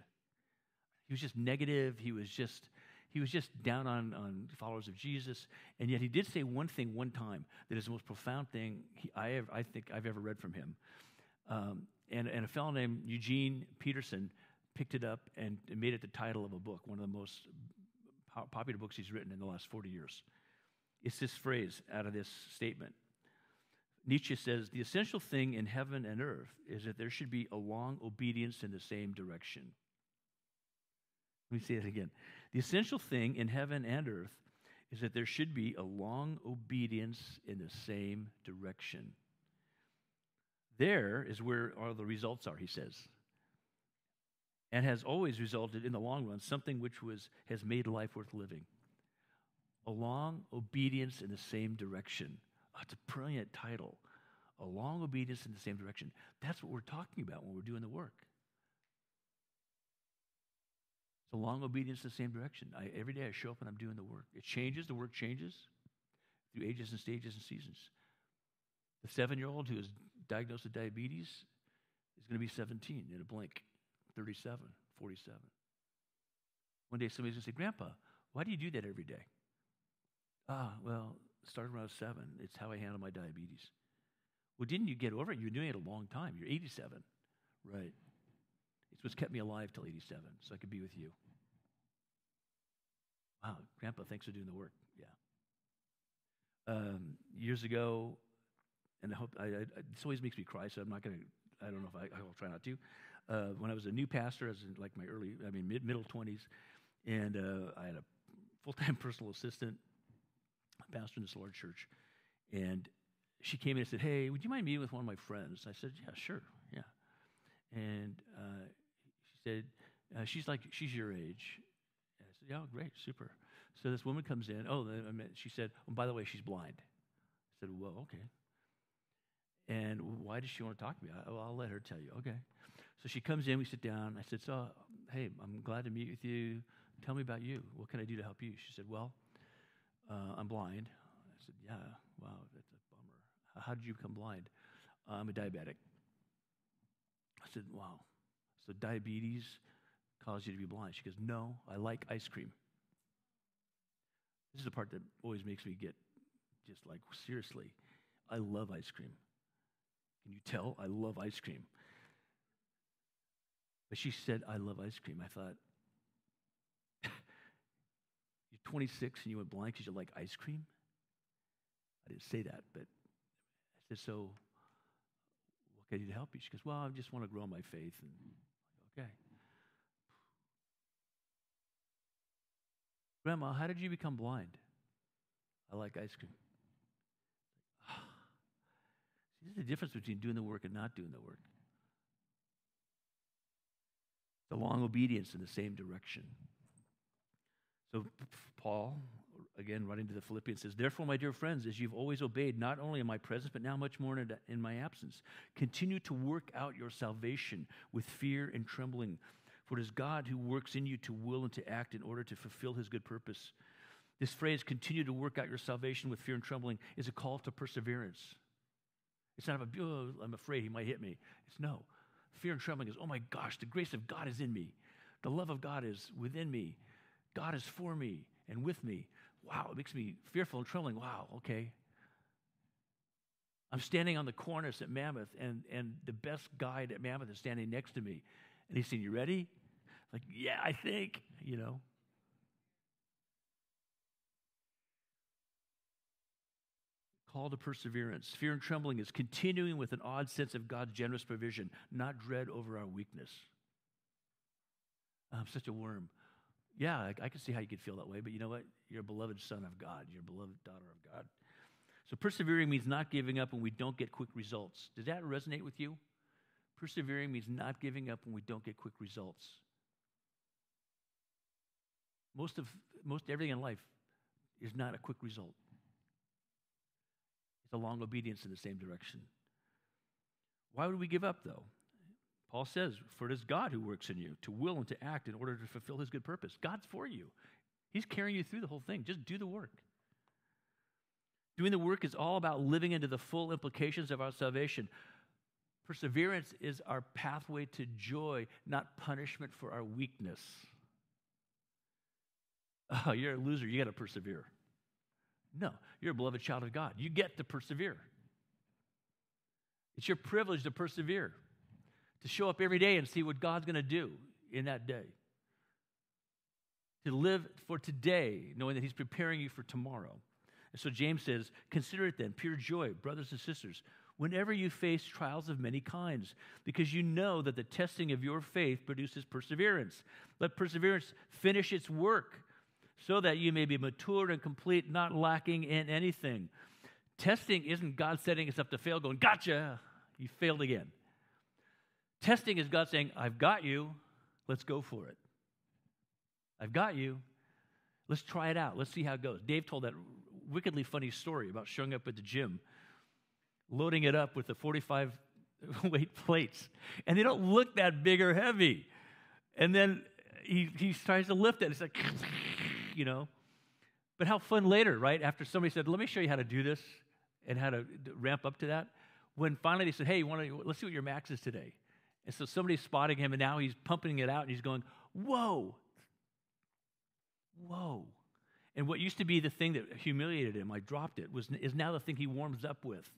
He was just negative. He was just, he was just down on, on followers of Jesus. And yet he did say one thing one time that is the most profound thing he, I, I think I've ever read from him. Um, and, and a fellow named Eugene Peterson picked it up and made it the title of a book, one of the most popular books he's written in the last 40 years. It's this phrase out of this statement. Nietzsche says, The essential thing in heaven and earth is that there should be a long obedience in the same direction. Let me say it again. The essential thing in heaven and earth is that there should be a long obedience in the same direction. There is where all the results are, he says and has always resulted in the long run something which was, has made life worth living. A long obedience in the same direction. Oh, it's a brilliant title. A long obedience in the same direction. That's what we're talking about when we're doing the work. A long obedience in the same direction. I, every day I show up and I'm doing the work. It changes, the work changes through ages and stages and seasons. The seven year old who is diagnosed with diabetes is going to be 17 in a blink. 37, 47. One day somebody's going to say, Grandpa, why do you do that every day? Ah, well, started when I was seven. It's how I handle my diabetes. Well, didn't you get over it? You're doing it a long time. You're 87. Right. It's what's kept me alive till 87, so I could be with you. Wow, Grandpa, thanks for doing the work. Yeah. Um, years ago, and I hope I, I, this always makes me cry, so I'm not going to. I don't know if I, I will try not to uh, when I was a new pastor, I was in like my early, I mean, mid, middle 20s, and uh, I had a full time personal assistant, pastor in this large church. And she came in and said, Hey, would you mind meeting with one of my friends? I said, Yeah, sure, yeah. And uh, she said, uh, She's like, she's your age. Said, Yeah, great, super. So this woman comes in. Oh, she said, oh, by the way, she's blind. I said, Well, okay. And why does she want to talk to me? I, well, I'll let her tell you. Okay. So she comes in, we sit down. I said, So, hey, I'm glad to meet with you. Tell me about you. What can I do to help you? She said, Well, uh, I'm blind. I said, Yeah, wow, that's a bummer. How did you become blind? Uh, I'm a diabetic. I said, Wow. So diabetes caused you to be blind? She goes, No, I like ice cream. This is the part that always makes me get just like, seriously, I love ice cream. Can you tell? I love ice cream. But she said, I love ice cream. I thought, you're 26 and you went blind because you like ice cream? I didn't say that, but I said, so what can I do to help you? She goes, well, I just want to grow my faith. And okay. Grandma, how did you become blind? I like ice cream. See, there's a difference between doing the work and not doing the work the long obedience in the same direction. So, Paul, again, writing to the Philippians, says, Therefore, my dear friends, as you've always obeyed, not only in my presence, but now much more in my absence, continue to work out your salvation with fear and trembling. For it is God who works in you to will and to act in order to fulfill his good purpose. This phrase, continue to work out your salvation with fear and trembling, is a call to perseverance. It's not about, oh, I'm afraid he might hit me. It's no. Fear and trembling is, oh my gosh, the grace of God is in me. The love of God is within me. God is for me and with me. Wow, it makes me fearful and trembling. Wow, okay. I'm standing on the cornice at Mammoth, and, and the best guide at Mammoth is standing next to me. And he's saying, You ready? Like, yeah, I think, you know. call to perseverance. Fear and trembling is continuing with an odd sense of God's generous provision, not dread over our weakness. I'm such a worm. Yeah, I, I can see how you could feel that way, but you know what? You're a beloved son of God. You're a beloved daughter of God. So persevering means not giving up when we don't get quick results. Does that resonate with you? Persevering means not giving up when we don't get quick results. Most of most everything in life is not a quick result. It's a long obedience in the same direction. Why would we give up though? Paul says, For it is God who works in you to will and to act in order to fulfill his good purpose. God's for you. He's carrying you through the whole thing. Just do the work. Doing the work is all about living into the full implications of our salvation. Perseverance is our pathway to joy, not punishment for our weakness. Oh, you're a loser. You got to persevere. No, you're a beloved child of God. You get to persevere. It's your privilege to persevere, to show up every day and see what God's going to do in that day. To live for today, knowing that He's preparing you for tomorrow. And so James says, Consider it then pure joy, brothers and sisters, whenever you face trials of many kinds, because you know that the testing of your faith produces perseverance. Let perseverance finish its work, so that you may be mature and complete, not lacking in anything. Testing isn't God setting us up to fail, going, Gotcha, you failed again. Testing is God saying, I've got you, let's go for it. I've got you, let's try it out, let's see how it goes. Dave told that wickedly funny story about showing up at the gym, loading it up with the 45 weight plates, and they don't look that big or heavy. And then he, he tries to lift it. It's like, you know. But how fun later, right? After somebody said, let me show you how to do this and how to ramp up to that. When finally they said, hey, to, let's see what your max is today. And so somebody's spotting him, and now he's pumping it out, and he's going, whoa, whoa. And what used to be the thing that humiliated him, I dropped it, was, is now the thing he warms up with.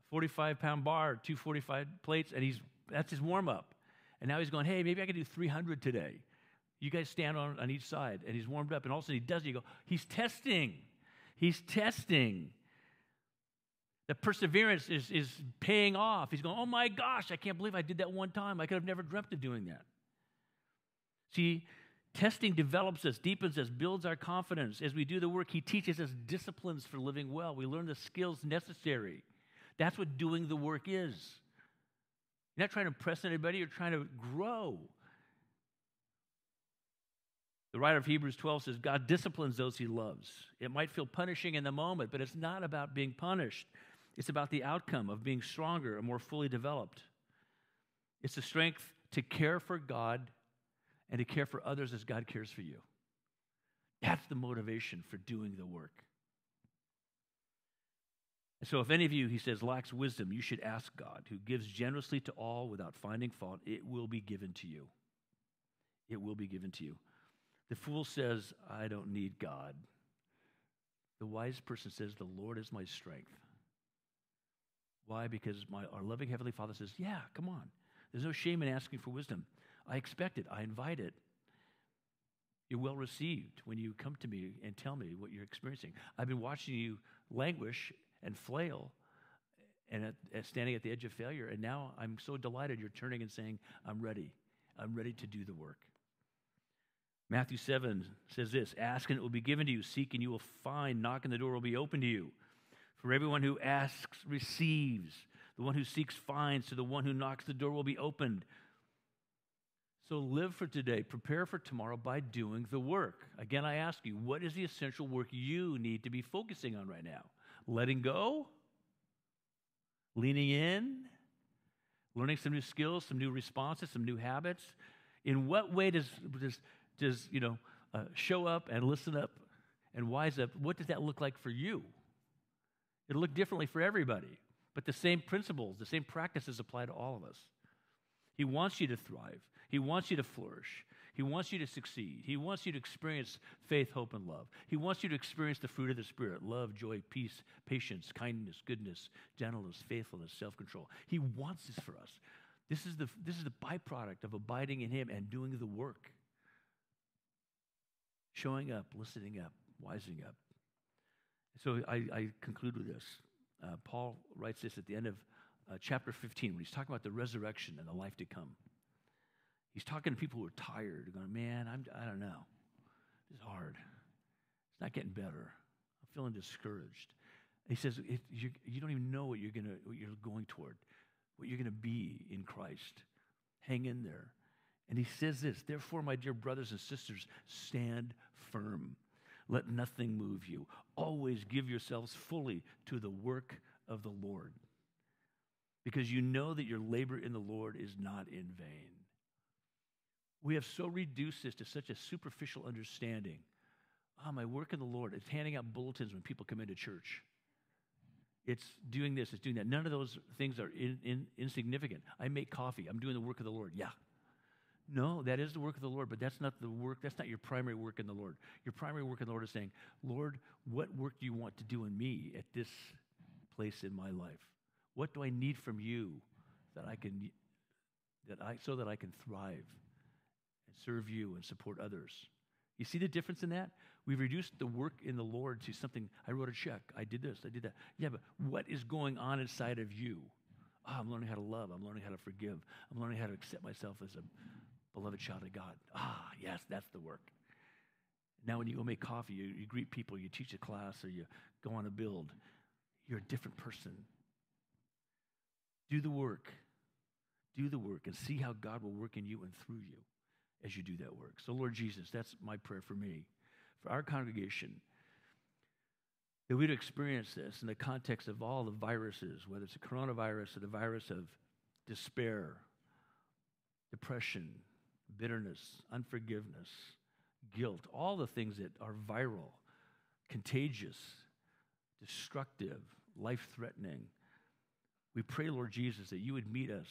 A 45 pound bar, two 45 plates, and he's, that's his warm up. And now he's going, hey, maybe I can do 300 today. You guys stand on, on each side, and he's warmed up. And all of a sudden he does it. You go, he's testing. He's testing. The perseverance is, is paying off. He's going, oh my gosh, I can't believe I did that one time. I could have never dreamt of doing that. See, Testing develops us, deepens us, builds our confidence. As we do the work, He teaches us disciplines for living well. We learn the skills necessary. That's what doing the work is. You're not trying to impress anybody, you're trying to grow. The writer of Hebrews 12 says, God disciplines those he loves. It might feel punishing in the moment, but it's not about being punished. It's about the outcome of being stronger and more fully developed. It's the strength to care for God and to care for others as God cares for you. That's the motivation for doing the work. And so, if any of you, he says, lacks wisdom, you should ask God, who gives generously to all without finding fault. It will be given to you. It will be given to you. The fool says, I don't need God. The wise person says, The Lord is my strength. Why? Because my, our loving Heavenly Father says, Yeah, come on. There's no shame in asking for wisdom. I expect it. I invite it. You're well received when you come to me and tell me what you're experiencing. I've been watching you languish and flail and at, at standing at the edge of failure, and now I'm so delighted you're turning and saying, I'm ready. I'm ready to do the work. Matthew 7 says this Ask and it will be given to you, seek and you will find, knock and the door will be open to you. For everyone who asks receives, the one who seeks finds, to the one who knocks the door will be opened. So live for today, prepare for tomorrow by doing the work. Again, I ask you, what is the essential work you need to be focusing on right now? Letting go? Leaning in? Learning some new skills, some new responses, some new habits? In what way does, does, does you know, uh, show up and listen up and wise up? What does that look like for you? It'll look differently for everybody, but the same principles, the same practices apply to all of us. He wants you to thrive. He wants you to flourish. He wants you to succeed. He wants you to experience faith, hope, and love. He wants you to experience the fruit of the Spirit love, joy, peace, patience, kindness, goodness, gentleness, faithfulness, self control. He wants this for us. This is, the, this is the byproduct of abiding in Him and doing the work. Showing up, listening up, wising up. So I, I conclude with this. Uh, Paul writes this at the end of uh, chapter 15 when he's talking about the resurrection and the life to come. He's talking to people who are tired, going, Man, I'm, I don't know. It's hard. It's not getting better. I'm feeling discouraged. he says, you, you don't even know what you're, gonna, what you're going toward, what you're going to be in Christ. Hang in there. And he says this Therefore, my dear brothers and sisters, stand firm. Let nothing move you. Always give yourselves fully to the work of the Lord, because you know that your labor in the Lord is not in vain. We have so reduced this to such a superficial understanding. Oh, my work in the Lord. It's handing out bulletins when people come into church. It's doing this, it's doing that. None of those things are in, in, insignificant. I make coffee. I'm doing the work of the Lord. Yeah, no, that is the work of the Lord, but that's not the work, that's not your primary work in the Lord. Your primary work in the Lord is saying, Lord, what work do you want to do in me at this place in my life? What do I need from you that I can that I so that I can thrive and serve you and support others? You see the difference in that? We've reduced the work in the Lord to something, I wrote a check, I did this, I did that. Yeah, but what is going on inside of you? Oh, I'm learning how to love. I'm learning how to forgive. I'm learning how to accept myself as a beloved child of God. Ah, yes, that's the work. Now, when you go make coffee, you, you greet people, you teach a class, or you go on a build, you're a different person. Do the work. Do the work and see how God will work in you and through you as you do that work. So, Lord Jesus, that's my prayer for me, for our congregation, that we'd experience this in the context of all the viruses, whether it's a coronavirus or the virus of despair, depression, bitterness, unforgiveness, guilt, all the things that are viral, contagious, destructive, life threatening. We pray, Lord Jesus, that you would meet us,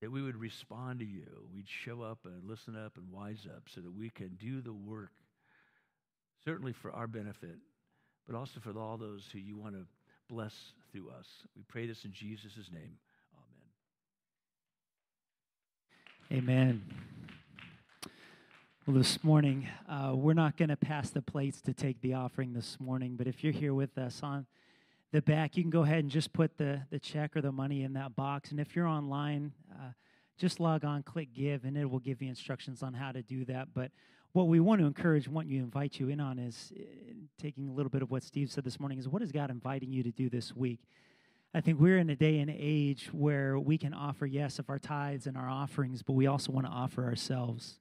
that we would respond to you. We'd show up and listen up and wise up so that we can do the work, certainly for our benefit, but also for all those who you want to bless through us. We pray this in Jesus' name. Amen. Well, this morning, uh, we're not going to pass the plates to take the offering this morning, but if you're here with us on the back, you can go ahead and just put the, the check or the money in that box. And if you're online, uh, just log on, click give, and it will give you instructions on how to do that. But what we want to encourage, want you invite you in on is uh, taking a little bit of what Steve said this morning is what is God inviting you to do this week? I think we're in a day and age where we can offer, yes, of our tithes and our offerings, but we also want to offer ourselves.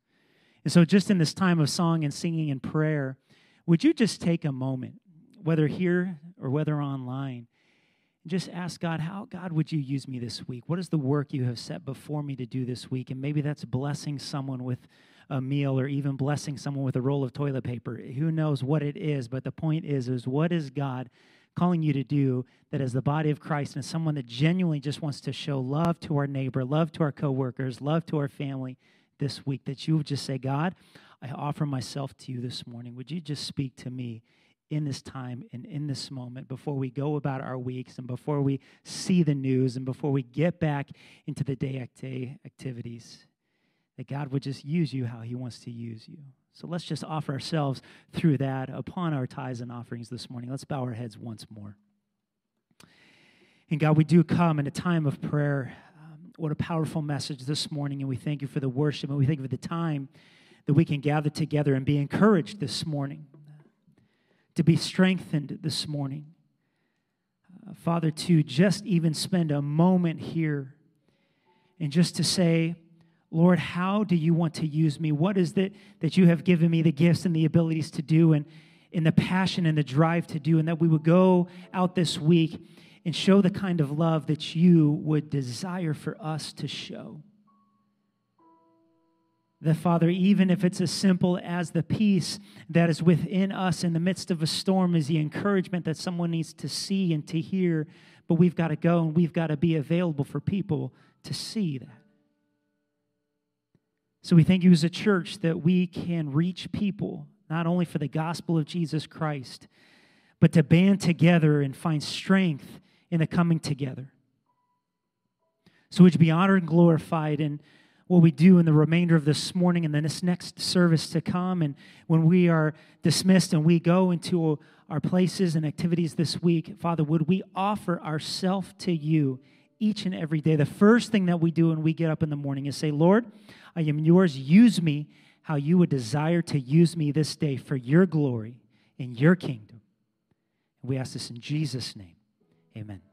And so, just in this time of song and singing and prayer, would you just take a moment, whether here or whether online, and just ask God, how, God, would you use me this week? What is the work you have set before me to do this week? And maybe that's blessing someone with a meal or even blessing someone with a roll of toilet paper. Who knows what it is, but the point is, is what is God calling you to do that as the body of Christ and as someone that genuinely just wants to show love to our neighbor, love to our coworkers, love to our family this week, that you would just say, God, I offer myself to you this morning. Would you just speak to me in this time and in this moment before we go about our weeks and before we see the news and before we get back into the day activities? That God would just use you how He wants to use you. So let's just offer ourselves through that upon our tithes and offerings this morning. Let's bow our heads once more. And God, we do come in a time of prayer. Um, what a powerful message this morning. And we thank you for the worship and we thank you for the time that we can gather together and be encouraged this morning, to be strengthened this morning. Uh, Father, to just even spend a moment here and just to say, Lord, how do you want to use me? What is it that you have given me the gifts and the abilities to do and in the passion and the drive to do? And that we would go out this week and show the kind of love that you would desire for us to show. That, Father, even if it's as simple as the peace that is within us in the midst of a storm, is the encouragement that someone needs to see and to hear, but we've got to go and we've got to be available for people to see that. So we thank you as a church that we can reach people, not only for the gospel of Jesus Christ, but to band together and find strength in the coming together. So would you be honored and glorified in what we do in the remainder of this morning and then this next service to come. And when we are dismissed and we go into our places and activities this week, Father, would we offer ourselves to you each and every day. The first thing that we do when we get up in the morning is say, Lord, I am yours. Use me how you would desire to use me this day for your glory in your kingdom. We ask this in Jesus' name. Amen.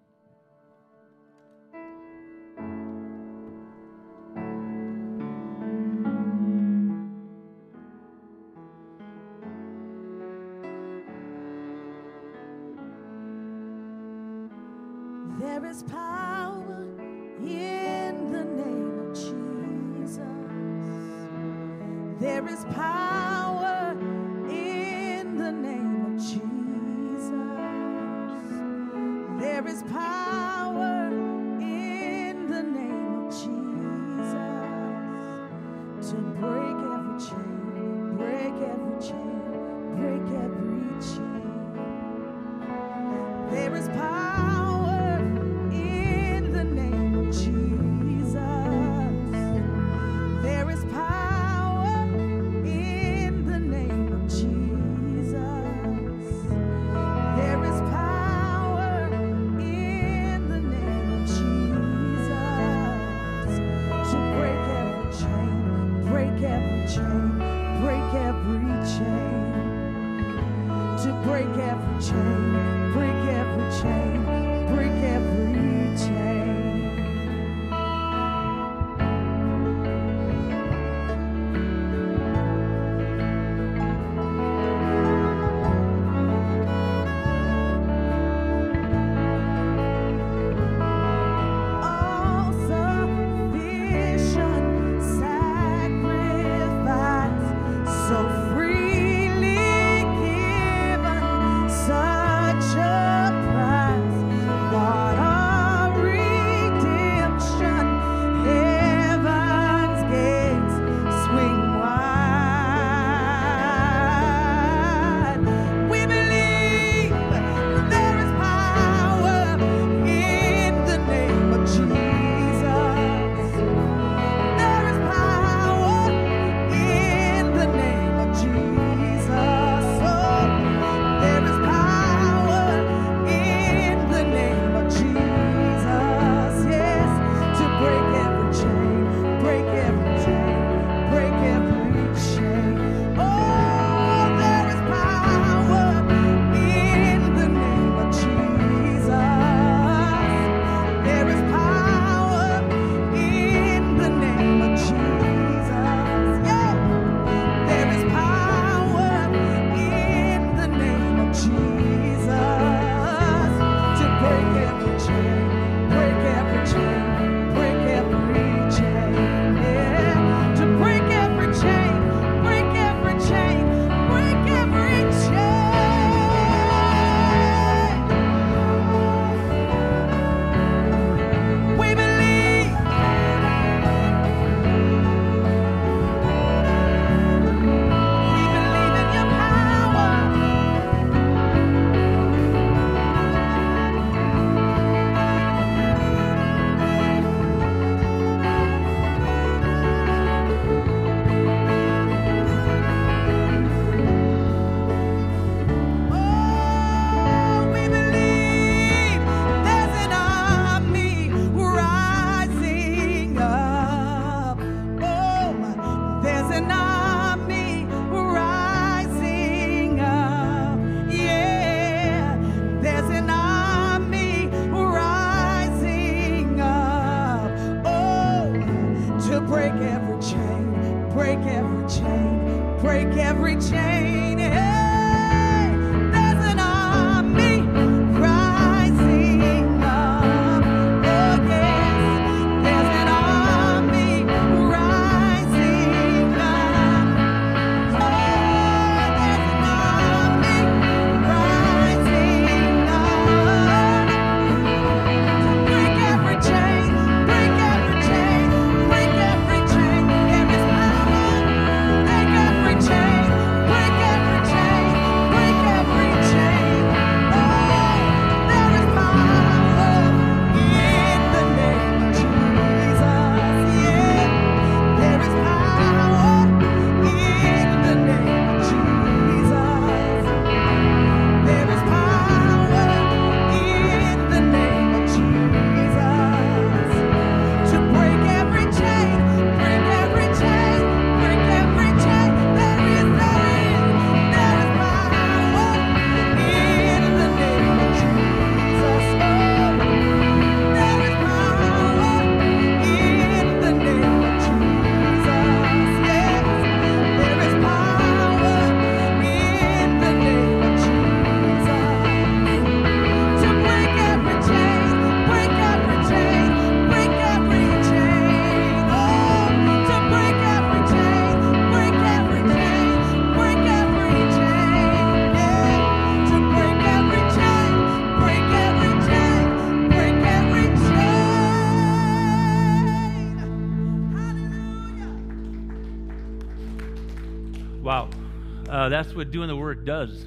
What doing the work does.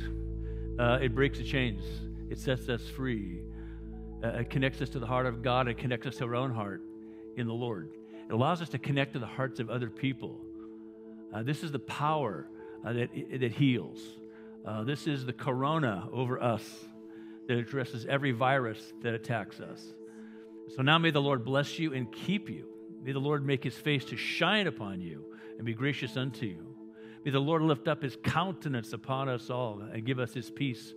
Uh, it breaks the chains, it sets us free, uh, it connects us to the heart of God, it connects us to our own heart in the Lord. It allows us to connect to the hearts of other people. Uh, this is the power uh, that, that heals. Uh, this is the corona over us that addresses every virus that attacks us. So now may the Lord bless you and keep you. May the Lord make his face to shine upon you and be gracious unto you. May the Lord lift up his countenance upon us all and give us his peace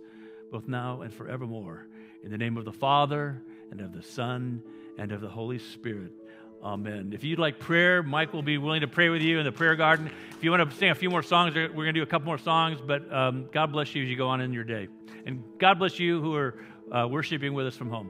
both now and forevermore. In the name of the Father, and of the Son, and of the Holy Spirit. Amen. If you'd like prayer, Mike will be willing to pray with you in the prayer garden. If you want to sing a few more songs, we're going to do a couple more songs, but um, God bless you as you go on in your day. And God bless you who are uh, worshiping with us from home.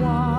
My